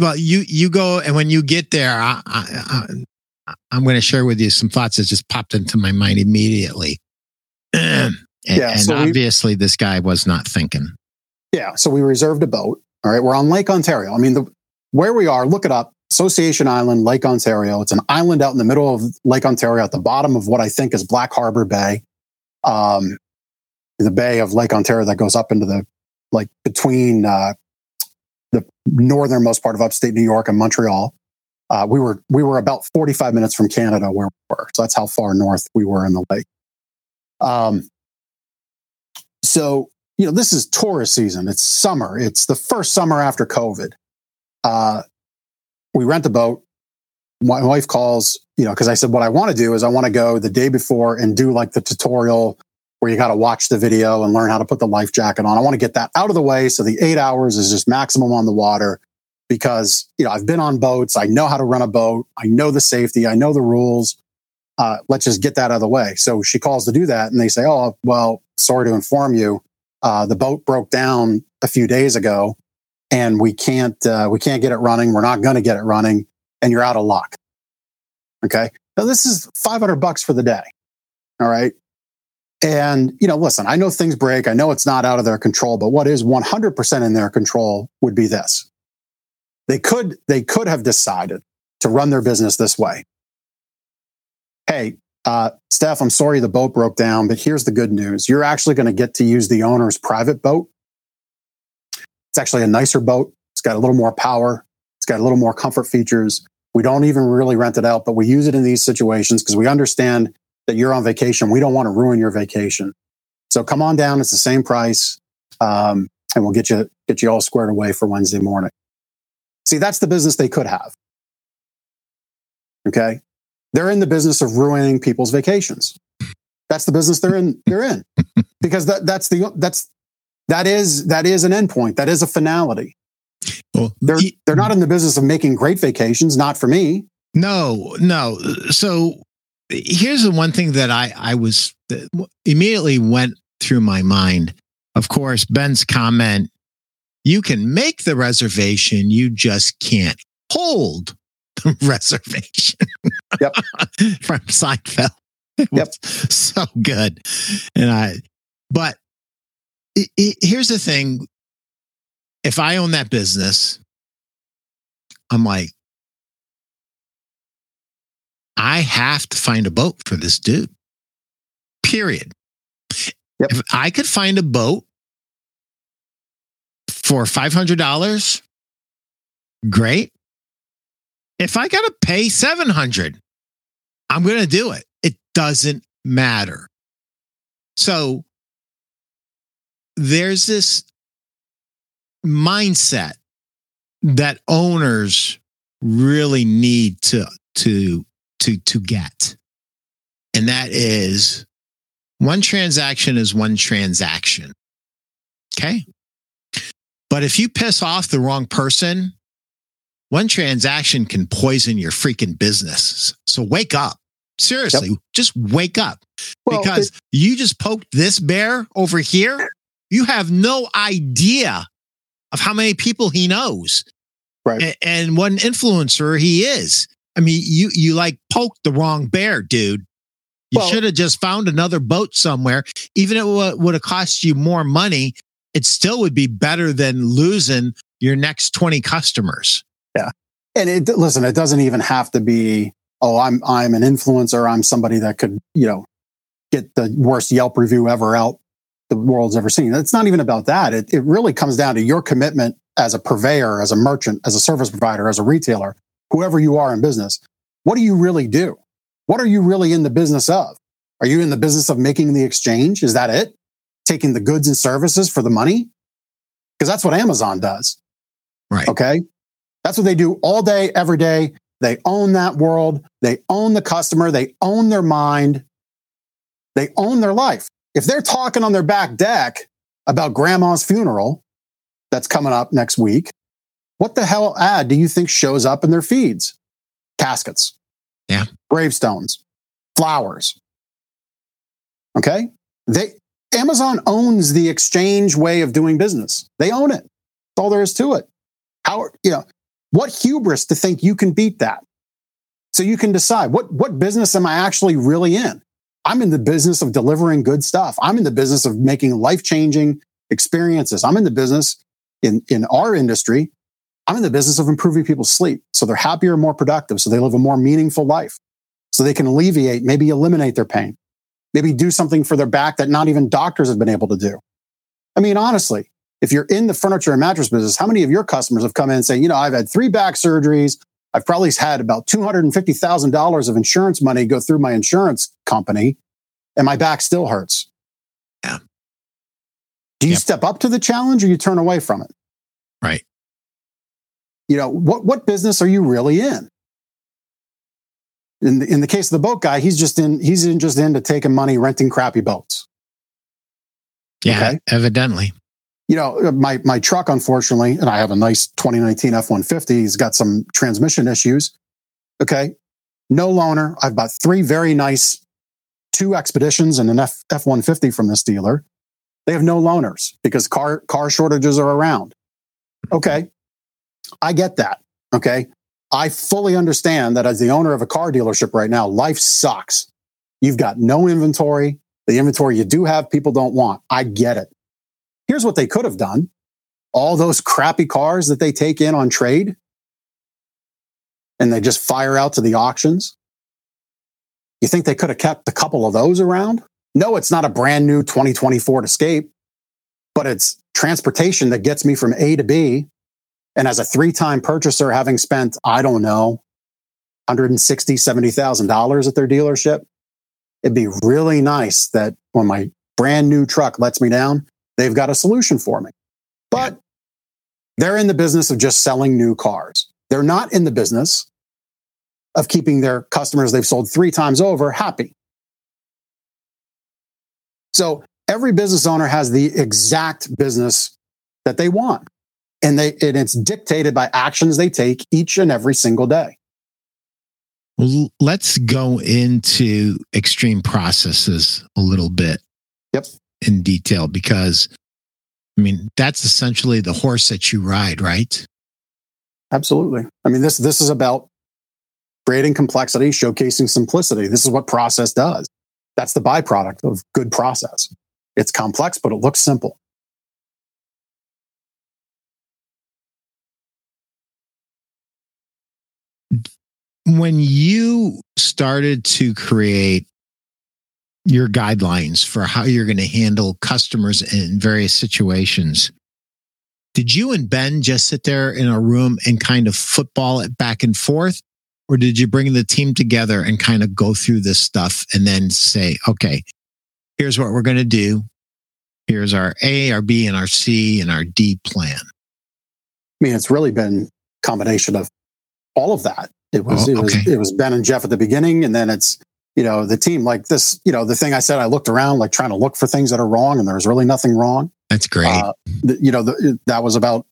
Well, you you go and when you get there, I, I, I, I'm going to share with you some thoughts that just popped into my mind immediately. and Yeah, and so we- obviously, this guy was not thinking. Yeah. So we reserved a boat. All right. We're on Lake Ontario. I mean, the, where we are, look it up. Association Island, Lake Ontario. It's an island out in the middle of Lake Ontario at the bottom of what I think is Black Harbor Bay. Um, the bay of Lake Ontario that goes up into the, like between, uh, the northernmost part of upstate New York and Montreal. Uh, we were, we were about 45 minutes from Canada where we were. So that's how far north we were in the lake. Um, so you know, this is tourist season. It's summer. It's the first summer after COVID. Uh, we rent a boat. My wife calls, you know, because I said, what I want to do is I want to go the day before and do like the tutorial where you got to watch the video and learn how to put the life jacket on. I want to get that out of the way. So the eight hours is just maximum on the water because, you know, I've been on boats. I know how to run a boat. I know the safety. I know the rules. Uh, let's just get that out of the way. So she calls to do that and they say, Oh, well, sorry to inform you uh, the boat broke down a few days ago and we can't uh, we can't get it running. We're not going to get it running, and you're out of luck. Okay. Now this is 500 bucks for the day. All right. And, you know, listen, I know things break. I know it's not out of their control, but what is 100% in their control would be this. They could, they could have decided to run their business this way. Hey, uh, Steph, I'm sorry the boat broke down, but here's the good news. You're actually going to get to use the owner's private boat. It's actually a nicer boat. It's got a little more power. It's got a little more comfort features. We don't even really rent it out, but we use it in these situations because we understand that you're on vacation. We don't want to ruin your vacation. So come on down. It's the same price. Um, and we'll get you, get you all squared away for Wednesday morning. See, that's the business they could have. Okay. They're in the business of ruining people's vacations. That's the business they're in, they're in because that, that's the, that's, that is, that is an endpoint. That is a finality. Well, they're, they're not in the business of making great vacations. Not for me. No, no. So here's the one thing that I, I was immediately went through my mind. Of course, Ben's comment you can make the reservation, you just can't hold the reservation. Yep. From Seinfeld. It yep. so good. And I, but it, it, here's the thing if I own that business, I'm like, I have to find a boat for this dude. Period. Yep. If I could find a boat for $500, great. If I got to pay 700, I'm going to do it. It doesn't matter. So there's this mindset that owners really need to to to to get and that is one transaction is one transaction okay but if you piss off the wrong person one transaction can poison your freaking business so wake up seriously yep. just wake up well, because it, you just poked this bear over here you have no idea of how many people he knows right. and, and what an influencer he is. I mean, you you like poked the wrong bear, dude. You well, should have just found another boat somewhere. Even if it w- would have cost you more money, it still would be better than losing your next 20 customers. Yeah. And it listen, it doesn't even have to be, oh, I'm I'm an influencer, I'm somebody that could, you know, get the worst Yelp review ever out the world's ever seen. It's not even about that. It, it really comes down to your commitment as a purveyor, as a merchant, as a service provider, as a retailer, whoever you are in business. What do you really do? What are you really in the business of? Are you in the business of making the exchange? Is that it? Taking the goods and services for the money? Because that's what Amazon does. Right. Okay. That's what they do all day, every day. They own that world. They own the customer. They own their mind. They own their life if they're talking on their back deck about grandma's funeral that's coming up next week, what the hell ad do you think shows up in their feeds? Caskets. Yeah. Gravestones, flowers. Okay. They, Amazon owns the exchange way of doing business. They own it. That's all there is to it. How, you know, what hubris to think you can beat that? So you can decide what, what business am I actually really in? I'm in the business of delivering good stuff. I'm in the business of making life changing experiences. I'm in the business in, in our industry. I'm in the business of improving people's sleep. So they're happier and more productive. So they live a more meaningful life. So they can alleviate, maybe eliminate their pain, maybe do something for their back that not even doctors have been able to do. I mean, honestly, if you're in the furniture and mattress business, how many of your customers have come in and say, you know, I've had three back surgeries. I've probably had about $250,000 of insurance money go through my insurance company and my back still hurts. Yeah. Do you yep. step up to the challenge or you turn away from it? Right. You know, what, what business are you really in? In the, in the case of the boat guy, he's just in, he's in just into taking money, renting crappy boats. Yeah, okay? evidently you know, uh, my my truck, unfortunately, and I have a nice 2019 F150. He's got some transmission issues. Okay, no loaner. I've bought three very nice, two expeditions and an F F 150 from this dealer. They have no loaners because car car shortages are around. Okay. I get that. Okay. I fully understand that as the owner of a car dealership right now, life sucks. You've got no inventory. The inventory you do have, people don't want. I get it. Here's what they could have done all those crappy cars that they take in on trade and they just fire out to the auctions. You think they could have kept a couple of those around? No, it's not a brand new 2024 Escape, but it's transportation that gets me from A to B. And as a three time purchaser, having spent, I don't know, 160, $70,000 at their dealership, it'd be really nice that when my brand new truck lets me down, they've got a solution for me. But they're in the business of just selling new cars. They're not in the business of keeping their customers they've sold three times over happy. So every business owner has the exact business that they want. And they and it's dictated by actions they take each and every single day. Let's go into extreme processes a little bit. Yep. In detail because I mean, that's essentially the horse that you ride, right? Absolutely. I mean, this this is about creating complexity, showcasing simplicity. This is what process does. That's the byproduct of good process. It's complex, but it looks simple. When you started to create your guidelines for how you're going to handle customers in various situations, did you and Ben just sit there in a room and kind of football it back and forth? Or did you bring the team together and kind of go through this stuff and then say, okay, here's what we're going to do. Here's our A, our B, and our C, and our D plan. I mean, it's really been a combination of all of that. It was, oh, it was, it was Ben and Jeff at the beginning, and then it's, you know, the team like this, you know, the thing I said, I looked around like trying to look for things that are wrong and there's really nothing wrong. That's great. Uh, you know, the, that was about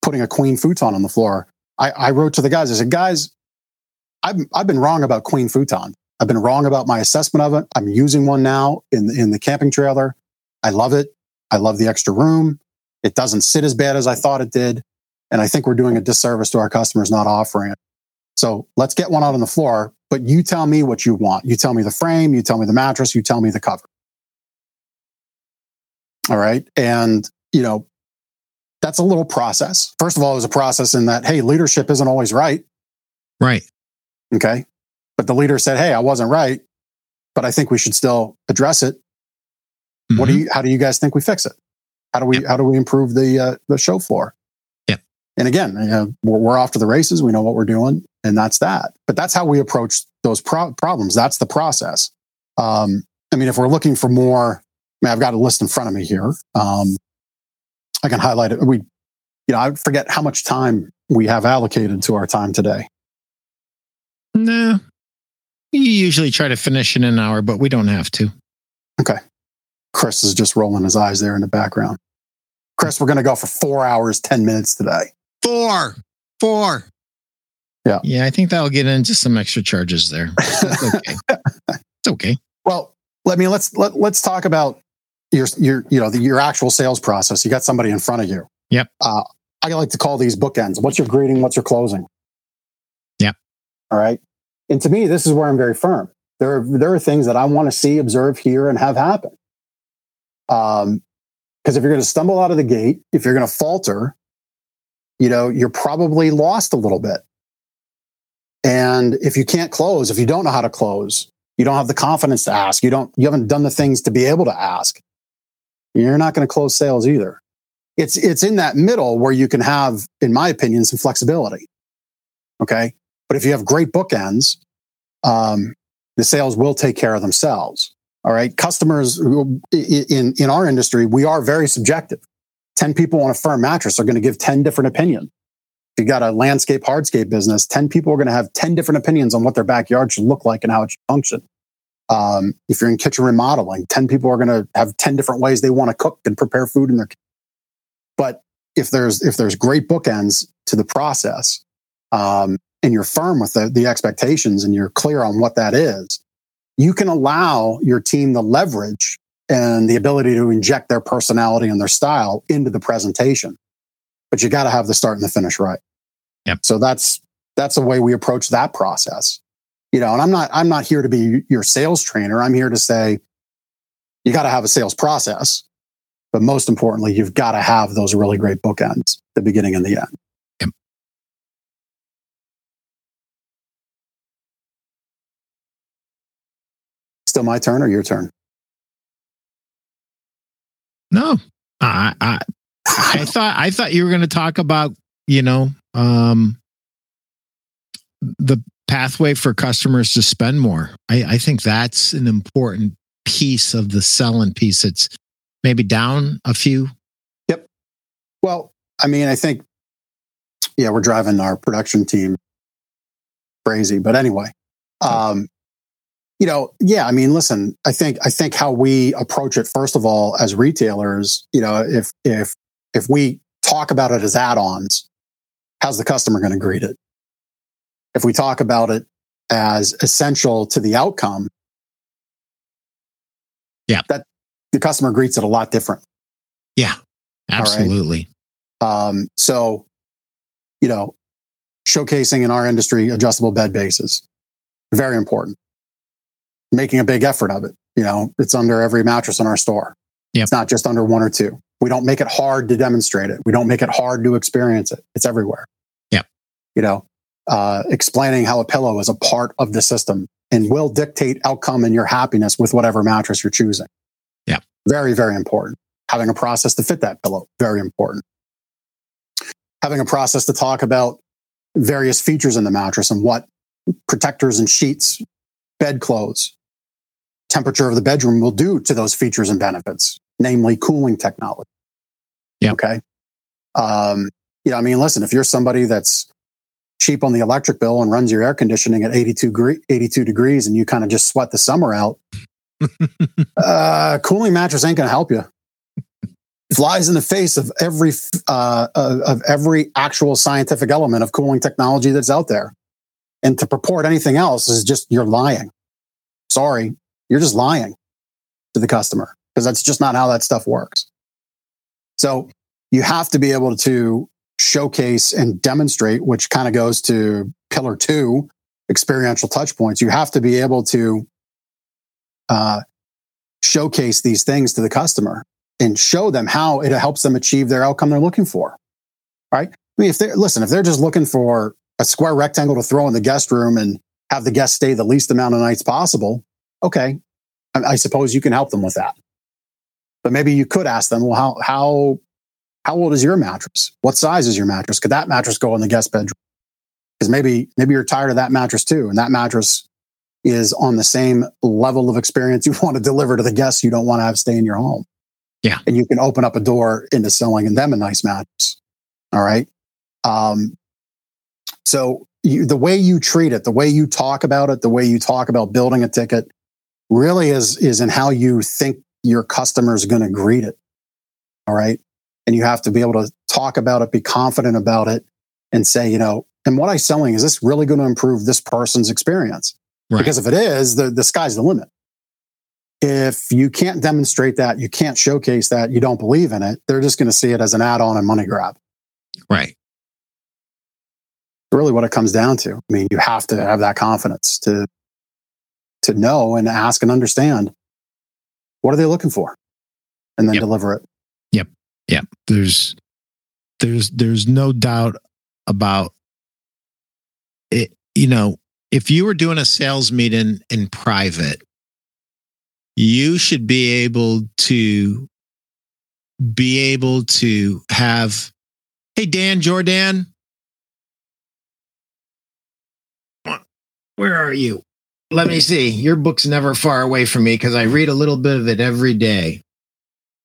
putting a queen futon on the floor. I, I wrote to the guys, I said, guys, I've, I've been wrong about Queen Futon. I've been wrong about my assessment of it. I'm using one now in, in the camping trailer. I love it. I love the extra room. It doesn't sit as bad as I thought it did. And I think we're doing a disservice to our customers not offering it. So let's get one out on the floor, but you tell me what you want. You tell me the frame, you tell me the mattress, you tell me the cover. All right. And, you know, that's a little process. First of all, it was a process in that, hey, leadership isn't always right. Right. Okay. But the leader said, Hey, I wasn't right, but I think we should still address it. Mm-hmm. What do mm-hmm. you, how do you guys think we fix it? How do we, yep. how do we improve the, uh, the show floor? Yeah. And again, you know, we're, we're, off to the races. We know what we're doing and that's that. But that's how we approach those pro- problems. That's the process. Um, I mean, if we're looking for more, I mean, I've got a list in front of me here. Um, I can highlight it. We, you know, I forget how much time we have allocated to our time today. No. We usually try to finish in an hour, but we don't have to. Okay. Chris is just rolling his eyes there in the background. Chris, we're going to go for four hours, 10 minutes today. Four. Four. Yeah. Yeah, I think that'll get into some extra charges there. That's okay. it's okay. Well, let me let's let, let's talk about your your you know the, your actual sales process. You got somebody in front of you. Yep. Uh, I like to call these bookends. What's your greeting? What's your closing? Yep. All right. And to me, this is where I'm very firm. There are, there are things that I want to see, observe, hear, and have happen. Um, because if you're going to stumble out of the gate, if you're going to falter, you know, you're probably lost a little bit. And if you can't close, if you don't know how to close, you don't have the confidence to ask, you don't, you haven't done the things to be able to ask, you're not going to close sales either. It's, it's in that middle where you can have, in my opinion, some flexibility. Okay. But if you have great bookends, um, the sales will take care of themselves. All right. Customers in, in our industry, we are very subjective. 10 people on a firm mattress are going to give 10 different opinions. You got a landscape hardscape business, 10 people are going to have 10 different opinions on what their backyard should look like and how it should function. Um, if you're in kitchen remodeling, 10 people are going to have 10 different ways they want to cook and prepare food in their kitchen. But if there's, if there's great bookends to the process, um, and you're firm with the, the expectations and you're clear on what that is, you can allow your team the leverage and the ability to inject their personality and their style into the presentation. But you got to have the start and the finish right. Yep. So that's that's the way we approach that process. You know, and I'm not I'm not here to be your sales trainer. I'm here to say you got to have a sales process, but most importantly, you've got to have those really great bookends, the beginning and the end. Yep. Still my turn or your turn? No, I, I, I thought I thought you were going to talk about you know um, the pathway for customers to spend more. I, I think that's an important piece of the selling piece. It's maybe down a few. Yep. Well, I mean, I think, yeah, we're driving our production team crazy. But anyway, um, you know, yeah, I mean, listen, I think I think how we approach it, first of all, as retailers, you know, if if if we talk about it as add-ons, how's the customer going to greet it? If we talk about it as essential to the outcome, Yeah. that the customer greets it a lot different. Yeah, right. absolutely. Um, so, you know, showcasing in our industry adjustable bed bases, very important. Making a big effort of it. You know, it's under every mattress in our store. Yep. It's not just under one or two. We don't make it hard to demonstrate it. We don't make it hard to experience it. It's everywhere. Yeah. You know, uh, explaining how a pillow is a part of the system and will dictate outcome and your happiness with whatever mattress you're choosing. Yeah. Very, very important. Having a process to fit that pillow, very important having a process to talk about various features in the mattress and what protectors and sheets, bed clothes, temperature of the bedroom will do to those features and benefits, namely cooling technology. Yeah. Okay. Um, you know, I mean, listen, if you're somebody that's cheap on the electric bill and runs your air conditioning at 82, gre- 82 degrees and you kind of just sweat the summer out, uh, cooling mattress ain't going to help you It flies in the face of every uh, of every actual scientific element of cooling technology that's out there. And to purport anything else is just you're lying. Sorry, you're just lying to the customer because that's just not how that stuff works. So you have to be able to showcase and demonstrate, which kind of goes to pillar two, experiential touch points. You have to be able to uh, showcase these things to the customer and show them how it helps them achieve their outcome they're looking for. Right? I mean, if they're listen, if they're just looking for a square rectangle to throw in the guest room and have the guest stay the least amount of nights possible, okay, I, I suppose you can help them with that. But maybe you could ask them, well, how how how old is your mattress? What size is your mattress? Could that mattress go in the guest bedroom? Because maybe maybe you're tired of that mattress too, and that mattress is on the same level of experience you want to deliver to the guests you don't want to have stay in your home. Yeah. And you can open up a door into selling them a nice mattress. All right. Um, so you, the way you treat it, the way you talk about it, the way you talk about building a ticket really is, is in how you think your customer is going to greet it. All right. And you have to be able to talk about it, be confident about it and say, you know, and what I'm selling, is this really going to improve this person's experience? Right. Because if it is, the, the sky's the limit if you can't demonstrate that, you can't showcase that, you don't believe in it, they're just going to see it as an add on and money grab. Right. Really, what it comes down to. I mean, you have to have that confidence to to know and ask and understand what are they looking for, and then Yep. deliver it. yep yep There's there's there's no doubt about it. You know, if you were doing a sales meeting in private, you should be able to be able to have hey Dan Jordan where are you let me see your book's never far away from me because I read a little bit of it every day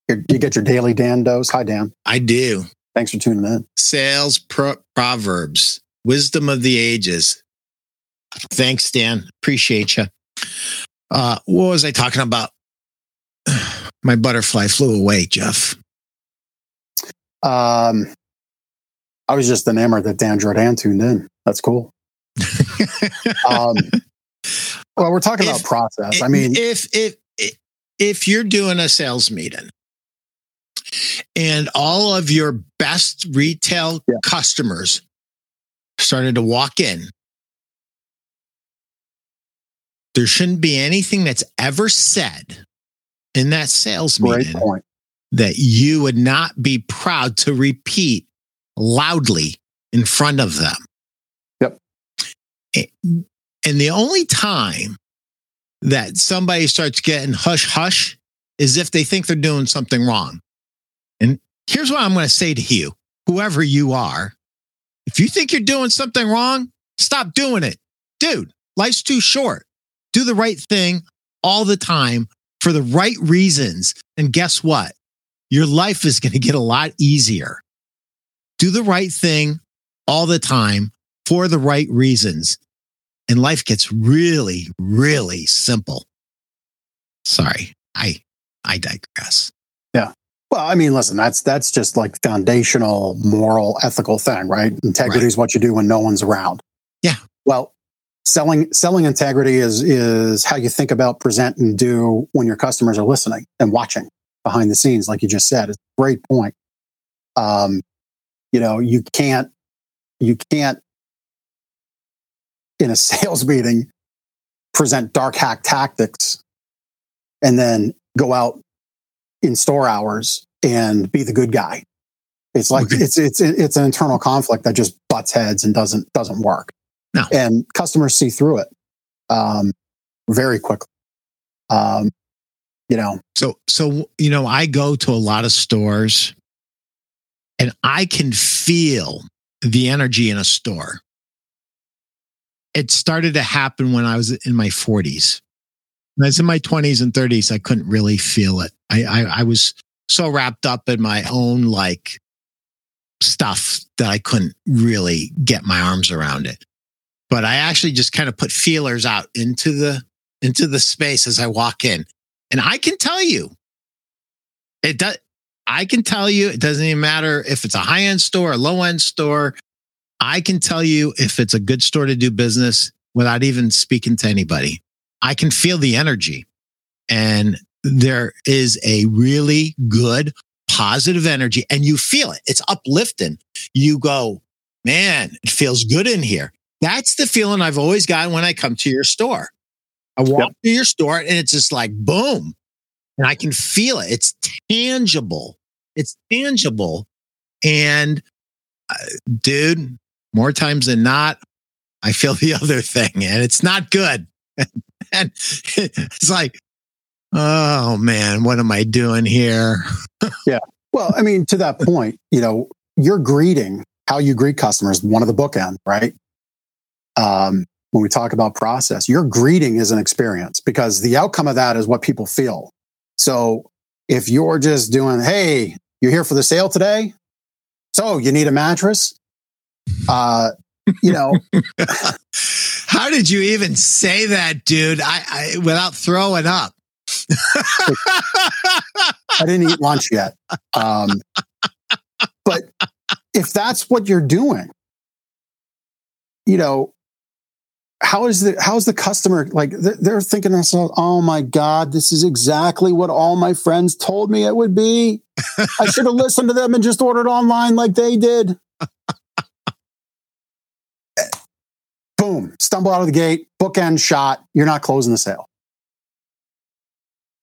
You get your daily Dan dose. Hi, Dan. I do Thanks for tuning in. sales pro- proverbs wisdom of the ages thanks Dan appreciate you uh what was I talking about my butterfly flew away Jeff Um, I was just enamored that Dan Jordan tuned in. That's cool. Um, well, we're talking about If- process. I mean, if if if you're doing a sales meeting and all of your best retail Yeah. customers started to walk in, there shouldn't be anything that's ever said in that sales Great meeting point. that you would not be proud to repeat loudly in front of them. Yep. Eh, And the only time that somebody starts getting hush hush is if they think they're doing something wrong. And here's what I'm going to say to you, whoever you are. If you think you're doing something wrong, stop doing it. Dude, life's too short. Do the right thing all the time for the right reasons. And guess what? Your life is going to get a lot easier. Do the right thing all the time for the right reasons. And life gets really, really simple. Sorry, I I digress. Yeah. Well, I mean, listen, that's that's just like foundational moral ethical thing, right? Integrity Right. is what you do when no one's around. Yeah. Well, selling selling integrity is is how you think about present and do when your customers are listening and watching behind the scenes, like you just said. It's a great point. Um, you know, you can't you can't in a sales meeting present dark hack tactics and then go out in store hours and be the good guy. It's like Okay. it's it's it's an internal conflict that just butts heads and doesn't doesn't work. No. And customers see through it um, very quickly. Um, you know, So, so, you know, I go to a lot of stores and I can feel the energy in a store. It started to happen when I was in my 40s. When I was in my 20s and 30s, I couldn't really feel it. I, I, I was so wrapped up in my own like stuff that I couldn't really get my arms around it. But I actually just kind of put feelers out into the into the space as I walk in. And I can tell you, it does. I can tell you, it doesn't even matter if it's a high end store, a low end store. I can tell you if it's a good store to do business without even speaking to anybody. I can feel the energy. And there is a really good, positive energy, and you feel it. It's uplifting. You go, man, it feels good in here. That's the feeling I've always got when I come to your store. I walk to your store and it's just like boom. And I can feel it. It's tangible. It's tangible. And uh, dude, more times than not, I feel the other thing and it's not good. and it's like, oh man, what am I doing here? Yeah. Well, I mean, to that point, you know, your greeting, how you greet customers, one of the bookend, right? Um, when we talk about process, your greeting is an experience because the outcome of that is what people feel. So if you're just doing, hey, you're here for the sale today, so you need a mattress, uh, you know, How did you even say that, dude? I, I without throwing up. I didn't eat lunch yet. Um, but if that's what you're doing, you know, how is the how is the customer like? They're, they're thinking to themselves, "Oh my god, this is exactly what all my friends told me it would be. I should have listened to them and just ordered online like they did." Boom! Stumble out of the gate, bookend shot. You're not closing the sale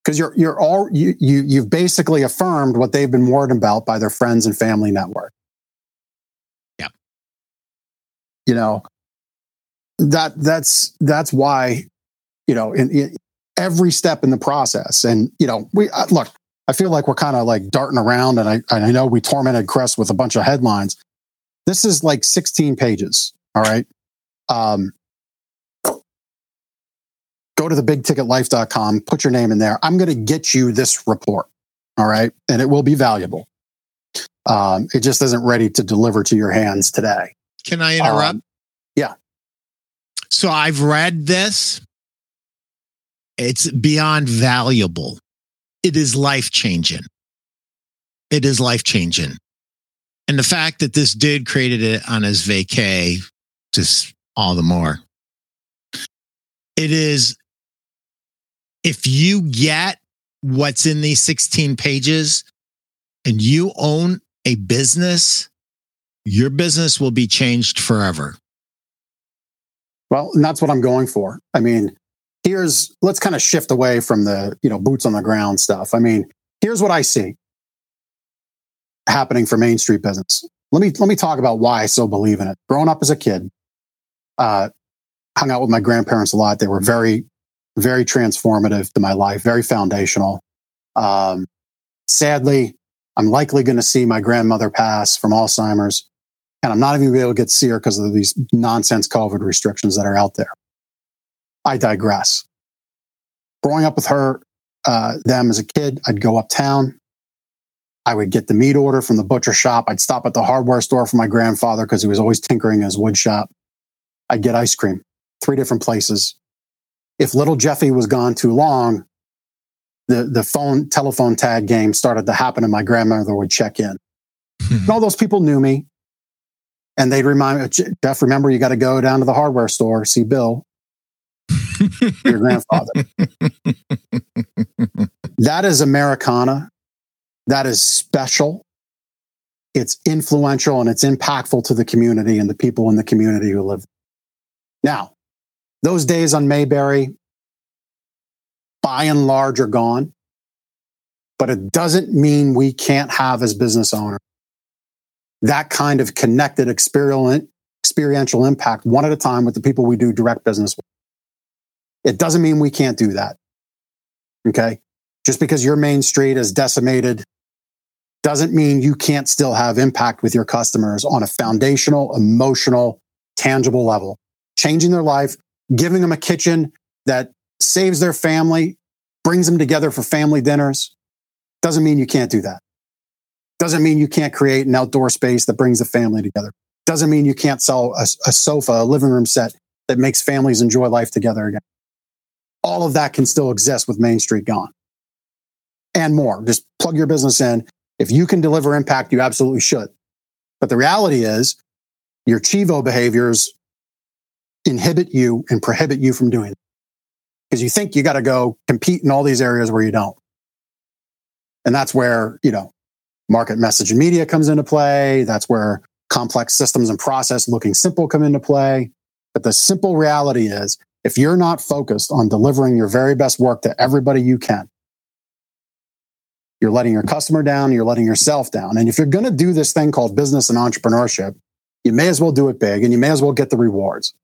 because you're you're all you you you've basically affirmed what they've been warned about by their friends and family network. Yeah. You know that that's that's why you know in, in every step in the process, and you know we uh, look. I feel like we're kind of like darting around, and I and I know we tormented Chris with a bunch of headlines. This is like 16 pages. All right. Um, go to the bigticketlife.com, put your name in there. I'm going to get you this report. All right. And it will be valuable. Um, it just isn't ready to deliver to your hands today. Can I interrupt? Um, yeah. So I've read this. It's beyond valuable. It is life changing. It is life changing. And the fact that this dude created it on his vacay, just all the more. It is, if you get what's in these 16 pages, and you own a business, your business will be changed forever. Well, and that's what I'm going for. I mean, here's let's kind of shift away from the, you know, boots on the ground stuff. I mean, here's what I see happening for Main Street business. Let me let me talk about why I so believe in it. Growing up as a kid, uh, hung out with my grandparents a lot. They were very, very transformative to my life, very foundational. Um, sadly, I'm likely going to see my grandmother pass from Alzheimer's, and I'm not even be able to get to see her because of these nonsense COVID restrictions that are out there. I digress. Growing up with her, uh, them as a kid, I'd go uptown. I would get the meat order from the butcher shop. I'd stop at the hardware store for my grandfather because he was always tinkering in his wood shop. I'd get ice cream, three different places. If little Jeffy was gone too long, the, the phone telephone tag game started to happen and my grandmother would check in. and all those people knew me. And they'd remind me, Jeff, remember you got to go down to the hardware store, see Bill, your grandfather. that is Americana. That is special. It's influential and it's impactful to the community and the people in the community who live. Now, those days on Mayberry, by and large, are gone. But it doesn't mean we can't have, as business owners, that kind of connected experiential impact one at a time with the people we do direct business with. It doesn't mean we can't do that. Okay. Just because your main street is decimated doesn't mean you can't still have impact with your customers on a foundational, emotional, tangible level, changing their life, giving them a kitchen that saves their family, brings them together for family dinners. Doesn't mean you can't do that. Doesn't mean you can't create an outdoor space that brings the family together. Doesn't mean you can't sell a, a sofa, a living room set that makes families enjoy life together again. All of that can still exist with Main Street gone and more. Just plug your business in. If you can deliver impact, you absolutely should. But the reality is your Chivo behaviors inhibit you and prohibit you from doing it because you think you got to go compete in all these areas where you don't. And that's where, you know, market message and media comes into play. That's where complex systems and process looking simple come into play. But the simple reality is if you're not focused on delivering your very best work to everybody you can, you're letting your customer down, you're letting yourself down. And if you're going to do this thing called business and entrepreneurship, you may as well do it big and you may as well get the rewards.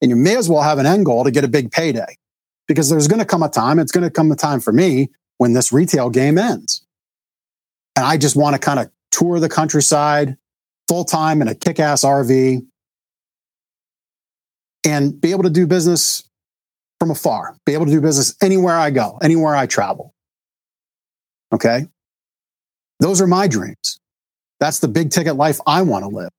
And you may as well have an end goal to get a big payday because there's going to come a time, it's going to come a time for me when this retail game ends. And I just want to kind of tour the countryside full time in a kick ass RV and be able to do business from afar, be able to do business anywhere I go, anywhere I travel. Okay. Those are my dreams. That's the big ticket life I want to live.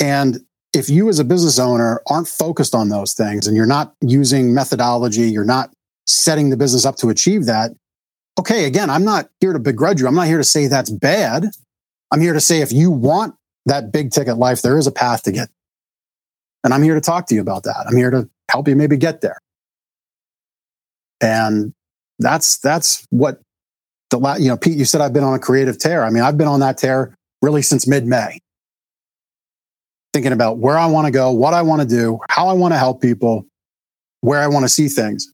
And if you as a business owner aren't focused on those things and you're not using methodology, you're not setting the business up to achieve that. Okay. Again, I'm not here to begrudge you. I'm not here to say that's bad. I'm here to say if you want that big ticket life, there is a path to get. And I'm here to talk to you about that. I'm here to help you maybe get there. And that's that's what the you know Pete you said I've been on a creative tear. I mean, I've been on that tear really since mid-May. Thinking about where I want to go, what I want to do, how I want to help people, where I want to see things.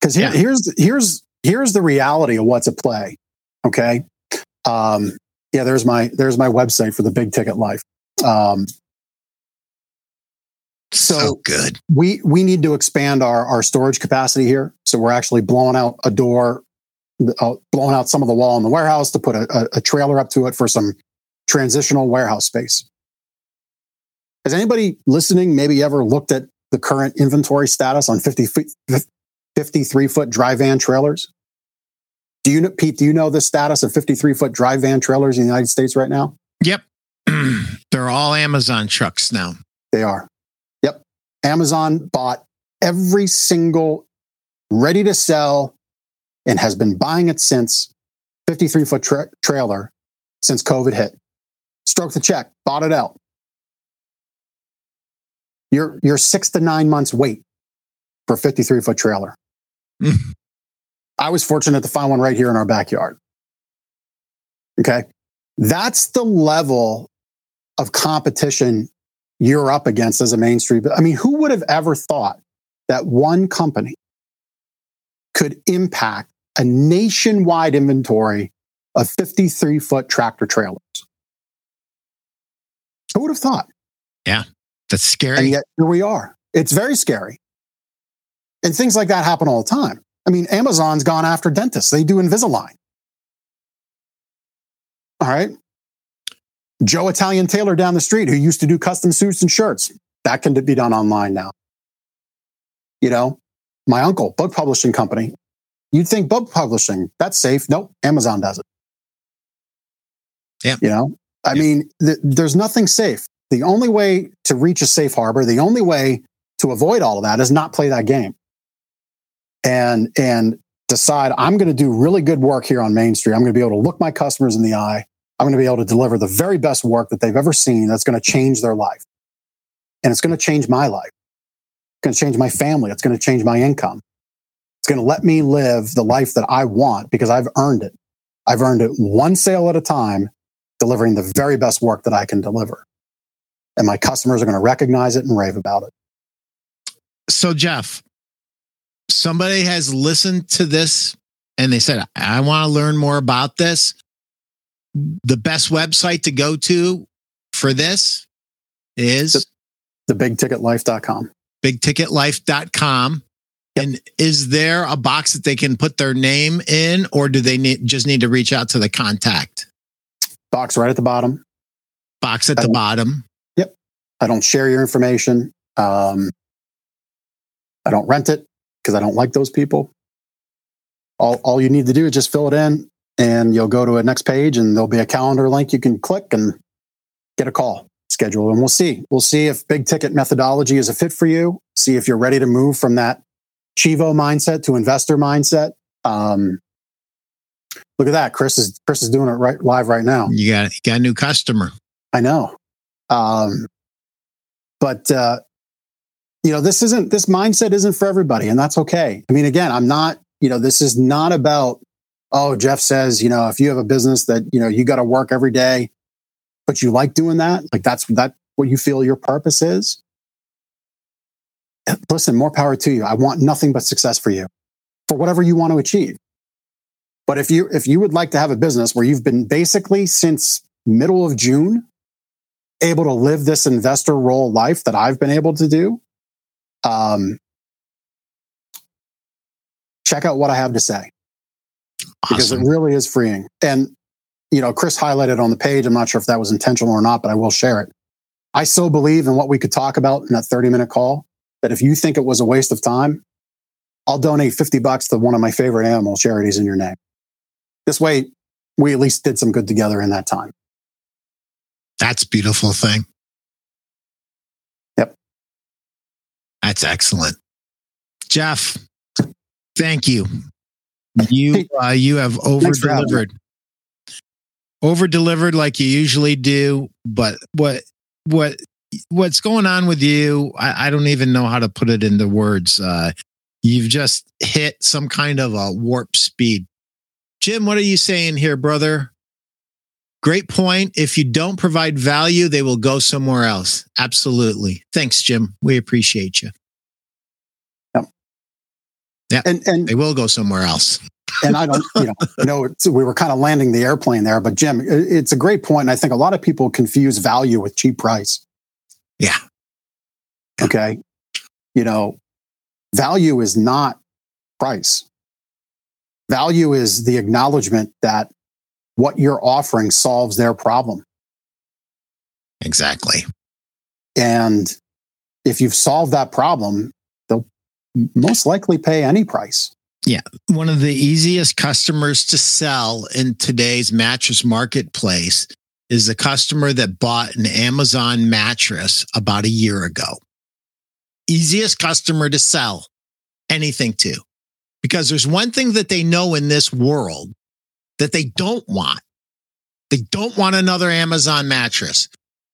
Cuz here, yeah. here's here's here's the reality of what's at play. Okay? Um yeah, there's my there's my website for the big ticket life. Um so, so, good. We we need to expand our our storage capacity here. So we're actually blowing out a door, uh, blowing out some of the wall in the warehouse to put a, a, a trailer up to it for some transitional warehouse space. Has anybody listening maybe ever looked at the current inventory status on 50 feet, 53 foot dry van trailers? Do you know, Pete, do you know the status of 53 foot dry van trailers in the United States right now? Yep. They're all Amazon trucks now. They are. Yep. Amazon bought every single ready to sell and has been buying it since 53 foot tra- trailer since COVID hit. Stroke the check, bought it out. You're, you're six to nine months wait for 53 foot trailer. Hmm. I was fortunate to find one right here in our backyard. Okay. That's the level of competition you're up against as a Main Street. I mean, who would have ever thought that one company could impact a nationwide inventory of 53 foot tractor trailers? Who would have thought? Yeah, that's scary. And yet here we are. It's very scary. And things like that happen all the time. I mean, Amazon's gone after dentists. They do Invisalign. All right. Joe Italian tailor down the street who used to do custom suits and shirts. That can be done online now. You know, my uncle, book publishing company. You'd think book publishing, that's safe. Nope, Amazon does it. Yeah. You know, I yeah. mean, th- there's nothing safe. The only way to reach a safe harbor, the only way to avoid all of that is not play that game. And, and decide I'm going to do really good work here on Main Street. I'm going to be able to look my customers in the eye. I'm going to be able to deliver the very best work that they've ever seen that's going to change their life. And it's going to change my life. It's going to change my family. It's going to change my income. It's going to let me live the life that I want because I've earned it. I've earned it one sale at a time, delivering the very best work that I can deliver. And my customers are going to recognize it and rave about it. So, Jeff, somebody has listened to this and they said, I want to learn more about this the best website to go to for this is the, the bigticketlife.com. Bigticketlife.com. Yep. And is there a box that they can put their name in, or do they need, just need to reach out to the contact? Box right at the bottom. Box at the bottom. Yep. I don't share your information. Um, I don't rent it because I don't like those people. All, all you need to do is just fill it in, and you'll go to a next page and there'll be a calendar link you can click and get a call schedule and we'll see we'll see if big ticket methodology is a fit for you see if you're ready to move from that chivo mindset to investor mindset um, look at that chris is chris is doing it right live right now you got you got a new customer i know um, but uh, you know this isn't this mindset isn't for everybody and that's okay i mean again i'm not you know this is not about oh, Jeff says, you know, if you have a business that, you know, you got to work every day, but you like doing that, like that's that what you feel your purpose is. Listen, more power to you. I want nothing but success for you for whatever you want to achieve. But if you if you would like to have a business where you've been basically since middle of June able to live this investor role life that I've been able to do, um, check out what I have to say because it really is freeing. And, you know, Chris highlighted on the page. I'm not sure if that was intentional or not, but I will share it. I so believe in what we could talk about in that 30 minute call that if you think it was a waste of time, I'll donate 50 bucks to one of my favorite animal charities in your name. This way, we at least did some good together in that time. That's beautiful thing. Yep. That's excellent. Jeff, thank you you uh, you have over delivered. Over delivered like you usually do, but what what what's going on with you? I, I don't even know how to put it into words. Uh, you've just hit some kind of a warp speed. Jim, what are you saying here, brother? Great point. If you don't provide value, they will go somewhere else. Absolutely. Thanks, Jim. We appreciate you. Yeah, and and they will go somewhere else. and I don't, you know, know we were kind of landing the airplane there, but Jim, it's a great point, and I think a lot of people confuse value with cheap price. Yeah. Okay. You know, value is not price. Value is the acknowledgement that what you're offering solves their problem. Exactly. And if you've solved that problem, they'll most likely pay any price. Yeah. One of the easiest customers to sell in today's mattress marketplace is the customer that bought an Amazon mattress about a year ago. Easiest customer to sell anything to. Because there's one thing that they know in this world that they don't want. They don't want another Amazon mattress.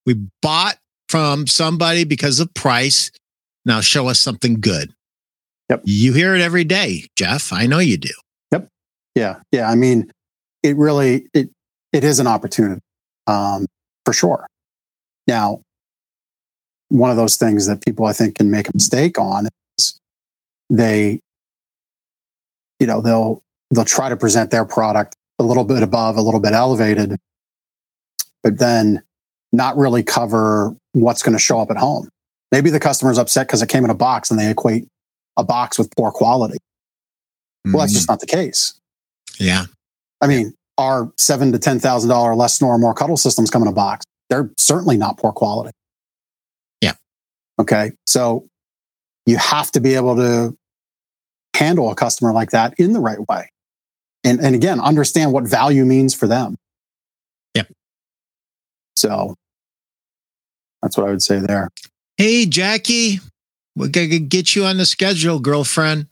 We bought from somebody because of price. Now show us something good. Yep. You hear it every day, Jeff. I know you do. Yep. Yeah. Yeah. I mean, it really, it, it is an opportunity, um, for sure. Now, one of those things that people I think can make a mistake on is they, you know, they'll, they'll try to present their product a little bit above, a little bit elevated, but then not really cover what's going to show up at home. Maybe the customer's upset because it came in a box and they equate a box with poor quality. Well, that's just mm-hmm. not the case. Yeah. I mean, our seven to ten thousand dollar less snore, more cuddle systems come in a box. They're certainly not poor quality. Yeah. Okay. So you have to be able to handle a customer like that in the right way. And, and again, understand what value means for them. Yep. So that's what I would say there. Hey, Jackie, we're going to get you on the schedule, girlfriend.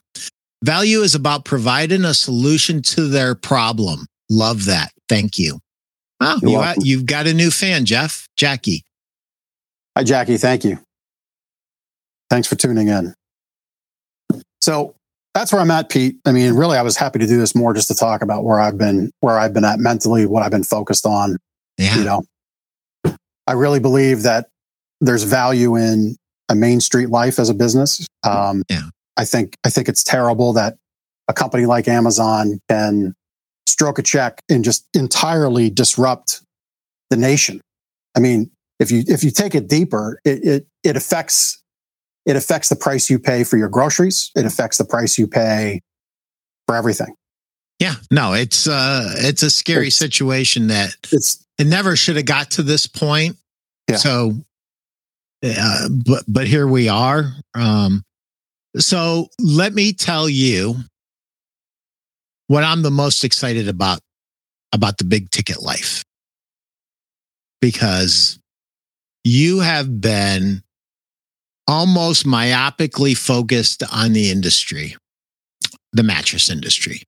Value is about providing a solution to their problem. Love that. Thank you. You're you got, you've got a new fan, Jeff. Jackie. Hi, Jackie. Thank you. Thanks for tuning in. So that's where I'm at, Pete. I mean, really, I was happy to do this more just to talk about where I've been, where I've been at mentally, what I've been focused on. Yeah. You know, I really believe that there's value in a main street life as a business. Um, Yeah. I think I think it's terrible that a company like Amazon can stroke a check and just entirely disrupt the nation. I mean, if you if you take it deeper, it it, it affects it affects the price you pay for your groceries. It affects the price you pay for everything. Yeah. No, it's uh it's a scary It's- situation that It's it never should have got to this point. Yeah. So uh, but but here we are. Um so let me tell you what I'm the most excited about about the big ticket life. Because you have been almost myopically focused on the industry, the mattress industry.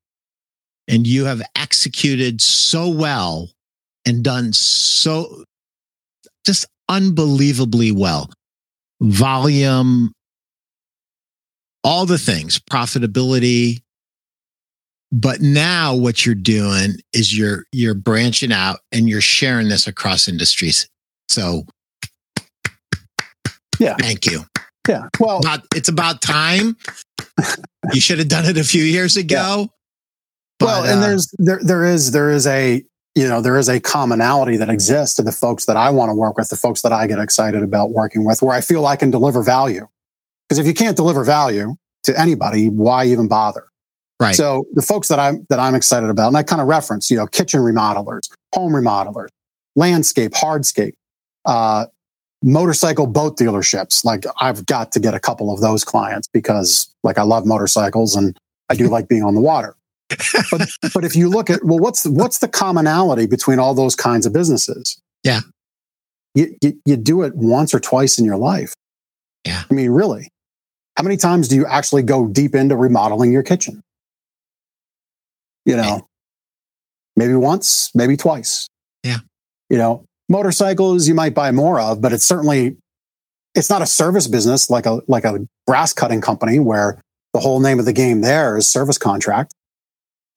And you have executed so well and done so just unbelievably well. Volume, all the things, profitability. But now what you're doing is you're you're branching out and you're sharing this across industries. So Yeah. Thank you. yeah. Well, About, it's about time. you should have done it a few years ago. well, But, and uh, there's there there is there is a you know there is a commonality that exists to the folks that I want to work with, the folks that I get excited about working with, where I feel I can deliver value. Because if you can't deliver value to anybody, why even bother? right. So the folks that I'm that I'm excited about, and I kind of reference, you know, kitchen remodelers, home remodelers, landscape, hardscape, uh, motorcycle boat dealerships. Like I've got to get a couple of those clients because like I love motorcycles and I do like being on the water. But but if you look at well, what's the, what's the commonality between all those kinds of businesses? Yeah. You, you you do it once or twice in your life. Yeah. I mean, really. How many times do you actually go deep into remodeling your kitchen? You know, maybe once, maybe twice. Yeah. You know, motorcycles you might buy more of, but it's certainly it's not a service business like a like a brass cutting company where the whole name of the game there is service contract.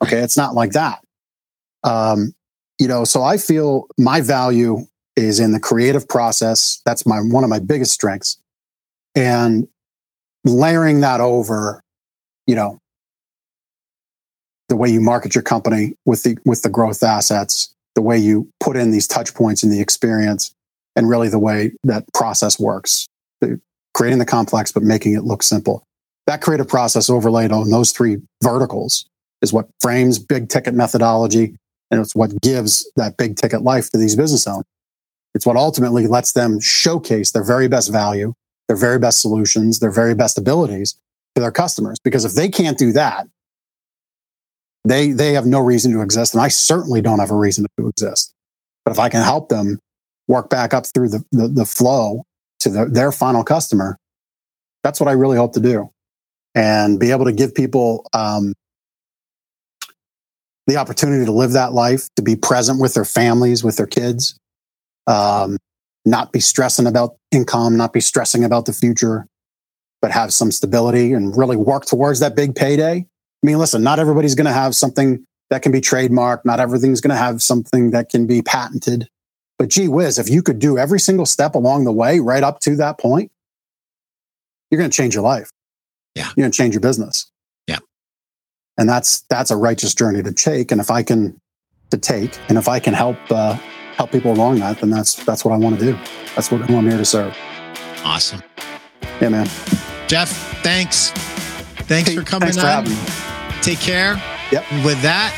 Okay, it's not like that. Um, you know, so I feel my value is in the creative process. That's my one of my biggest strengths. And layering that over, you know, the way you market your company with the with the growth assets, the way you put in these touch points in the experience, and really the way that process works. Creating the complex but making it look simple. That creative process overlaid on those three verticals is what frames big ticket methodology and it's what gives that big ticket life to these business owners. It's what ultimately lets them showcase their very best value, their very best solutions, their very best abilities to their customers. Because if they can't do that, they they have no reason to exist, and I certainly don't have a reason to exist. But if I can help them work back up through the the, the flow to the, their final customer, that's what I really hope to do, and be able to give people um, the opportunity to live that life, to be present with their families, with their kids, um, not be stressing about income, not be stressing about the future, but have some stability and really work towards that big payday. I mean, listen, not everybody's going to have something that can be trademarked. Not everything's going to have something that can be patented. But gee whiz, if you could do every single step along the way right up to that point, you're going to change your life. Yeah. You're going to change your business. Yeah. And that's that's a righteous journey to take. And if I can to take, and if I can help uh, help people along that, then that's that's what I want to do. That's what who I'm here to serve. Awesome. Yeah, man. Jeff, thanks. Thanks for coming thanks for on. having me. Take care. Yep. And with that,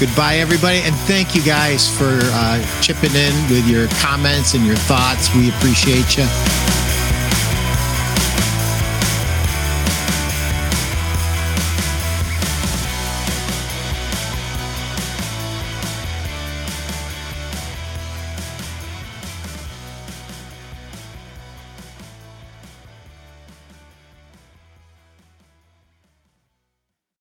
goodbye, everybody. And thank you guys for uh, chipping in with your comments and your thoughts. We appreciate you.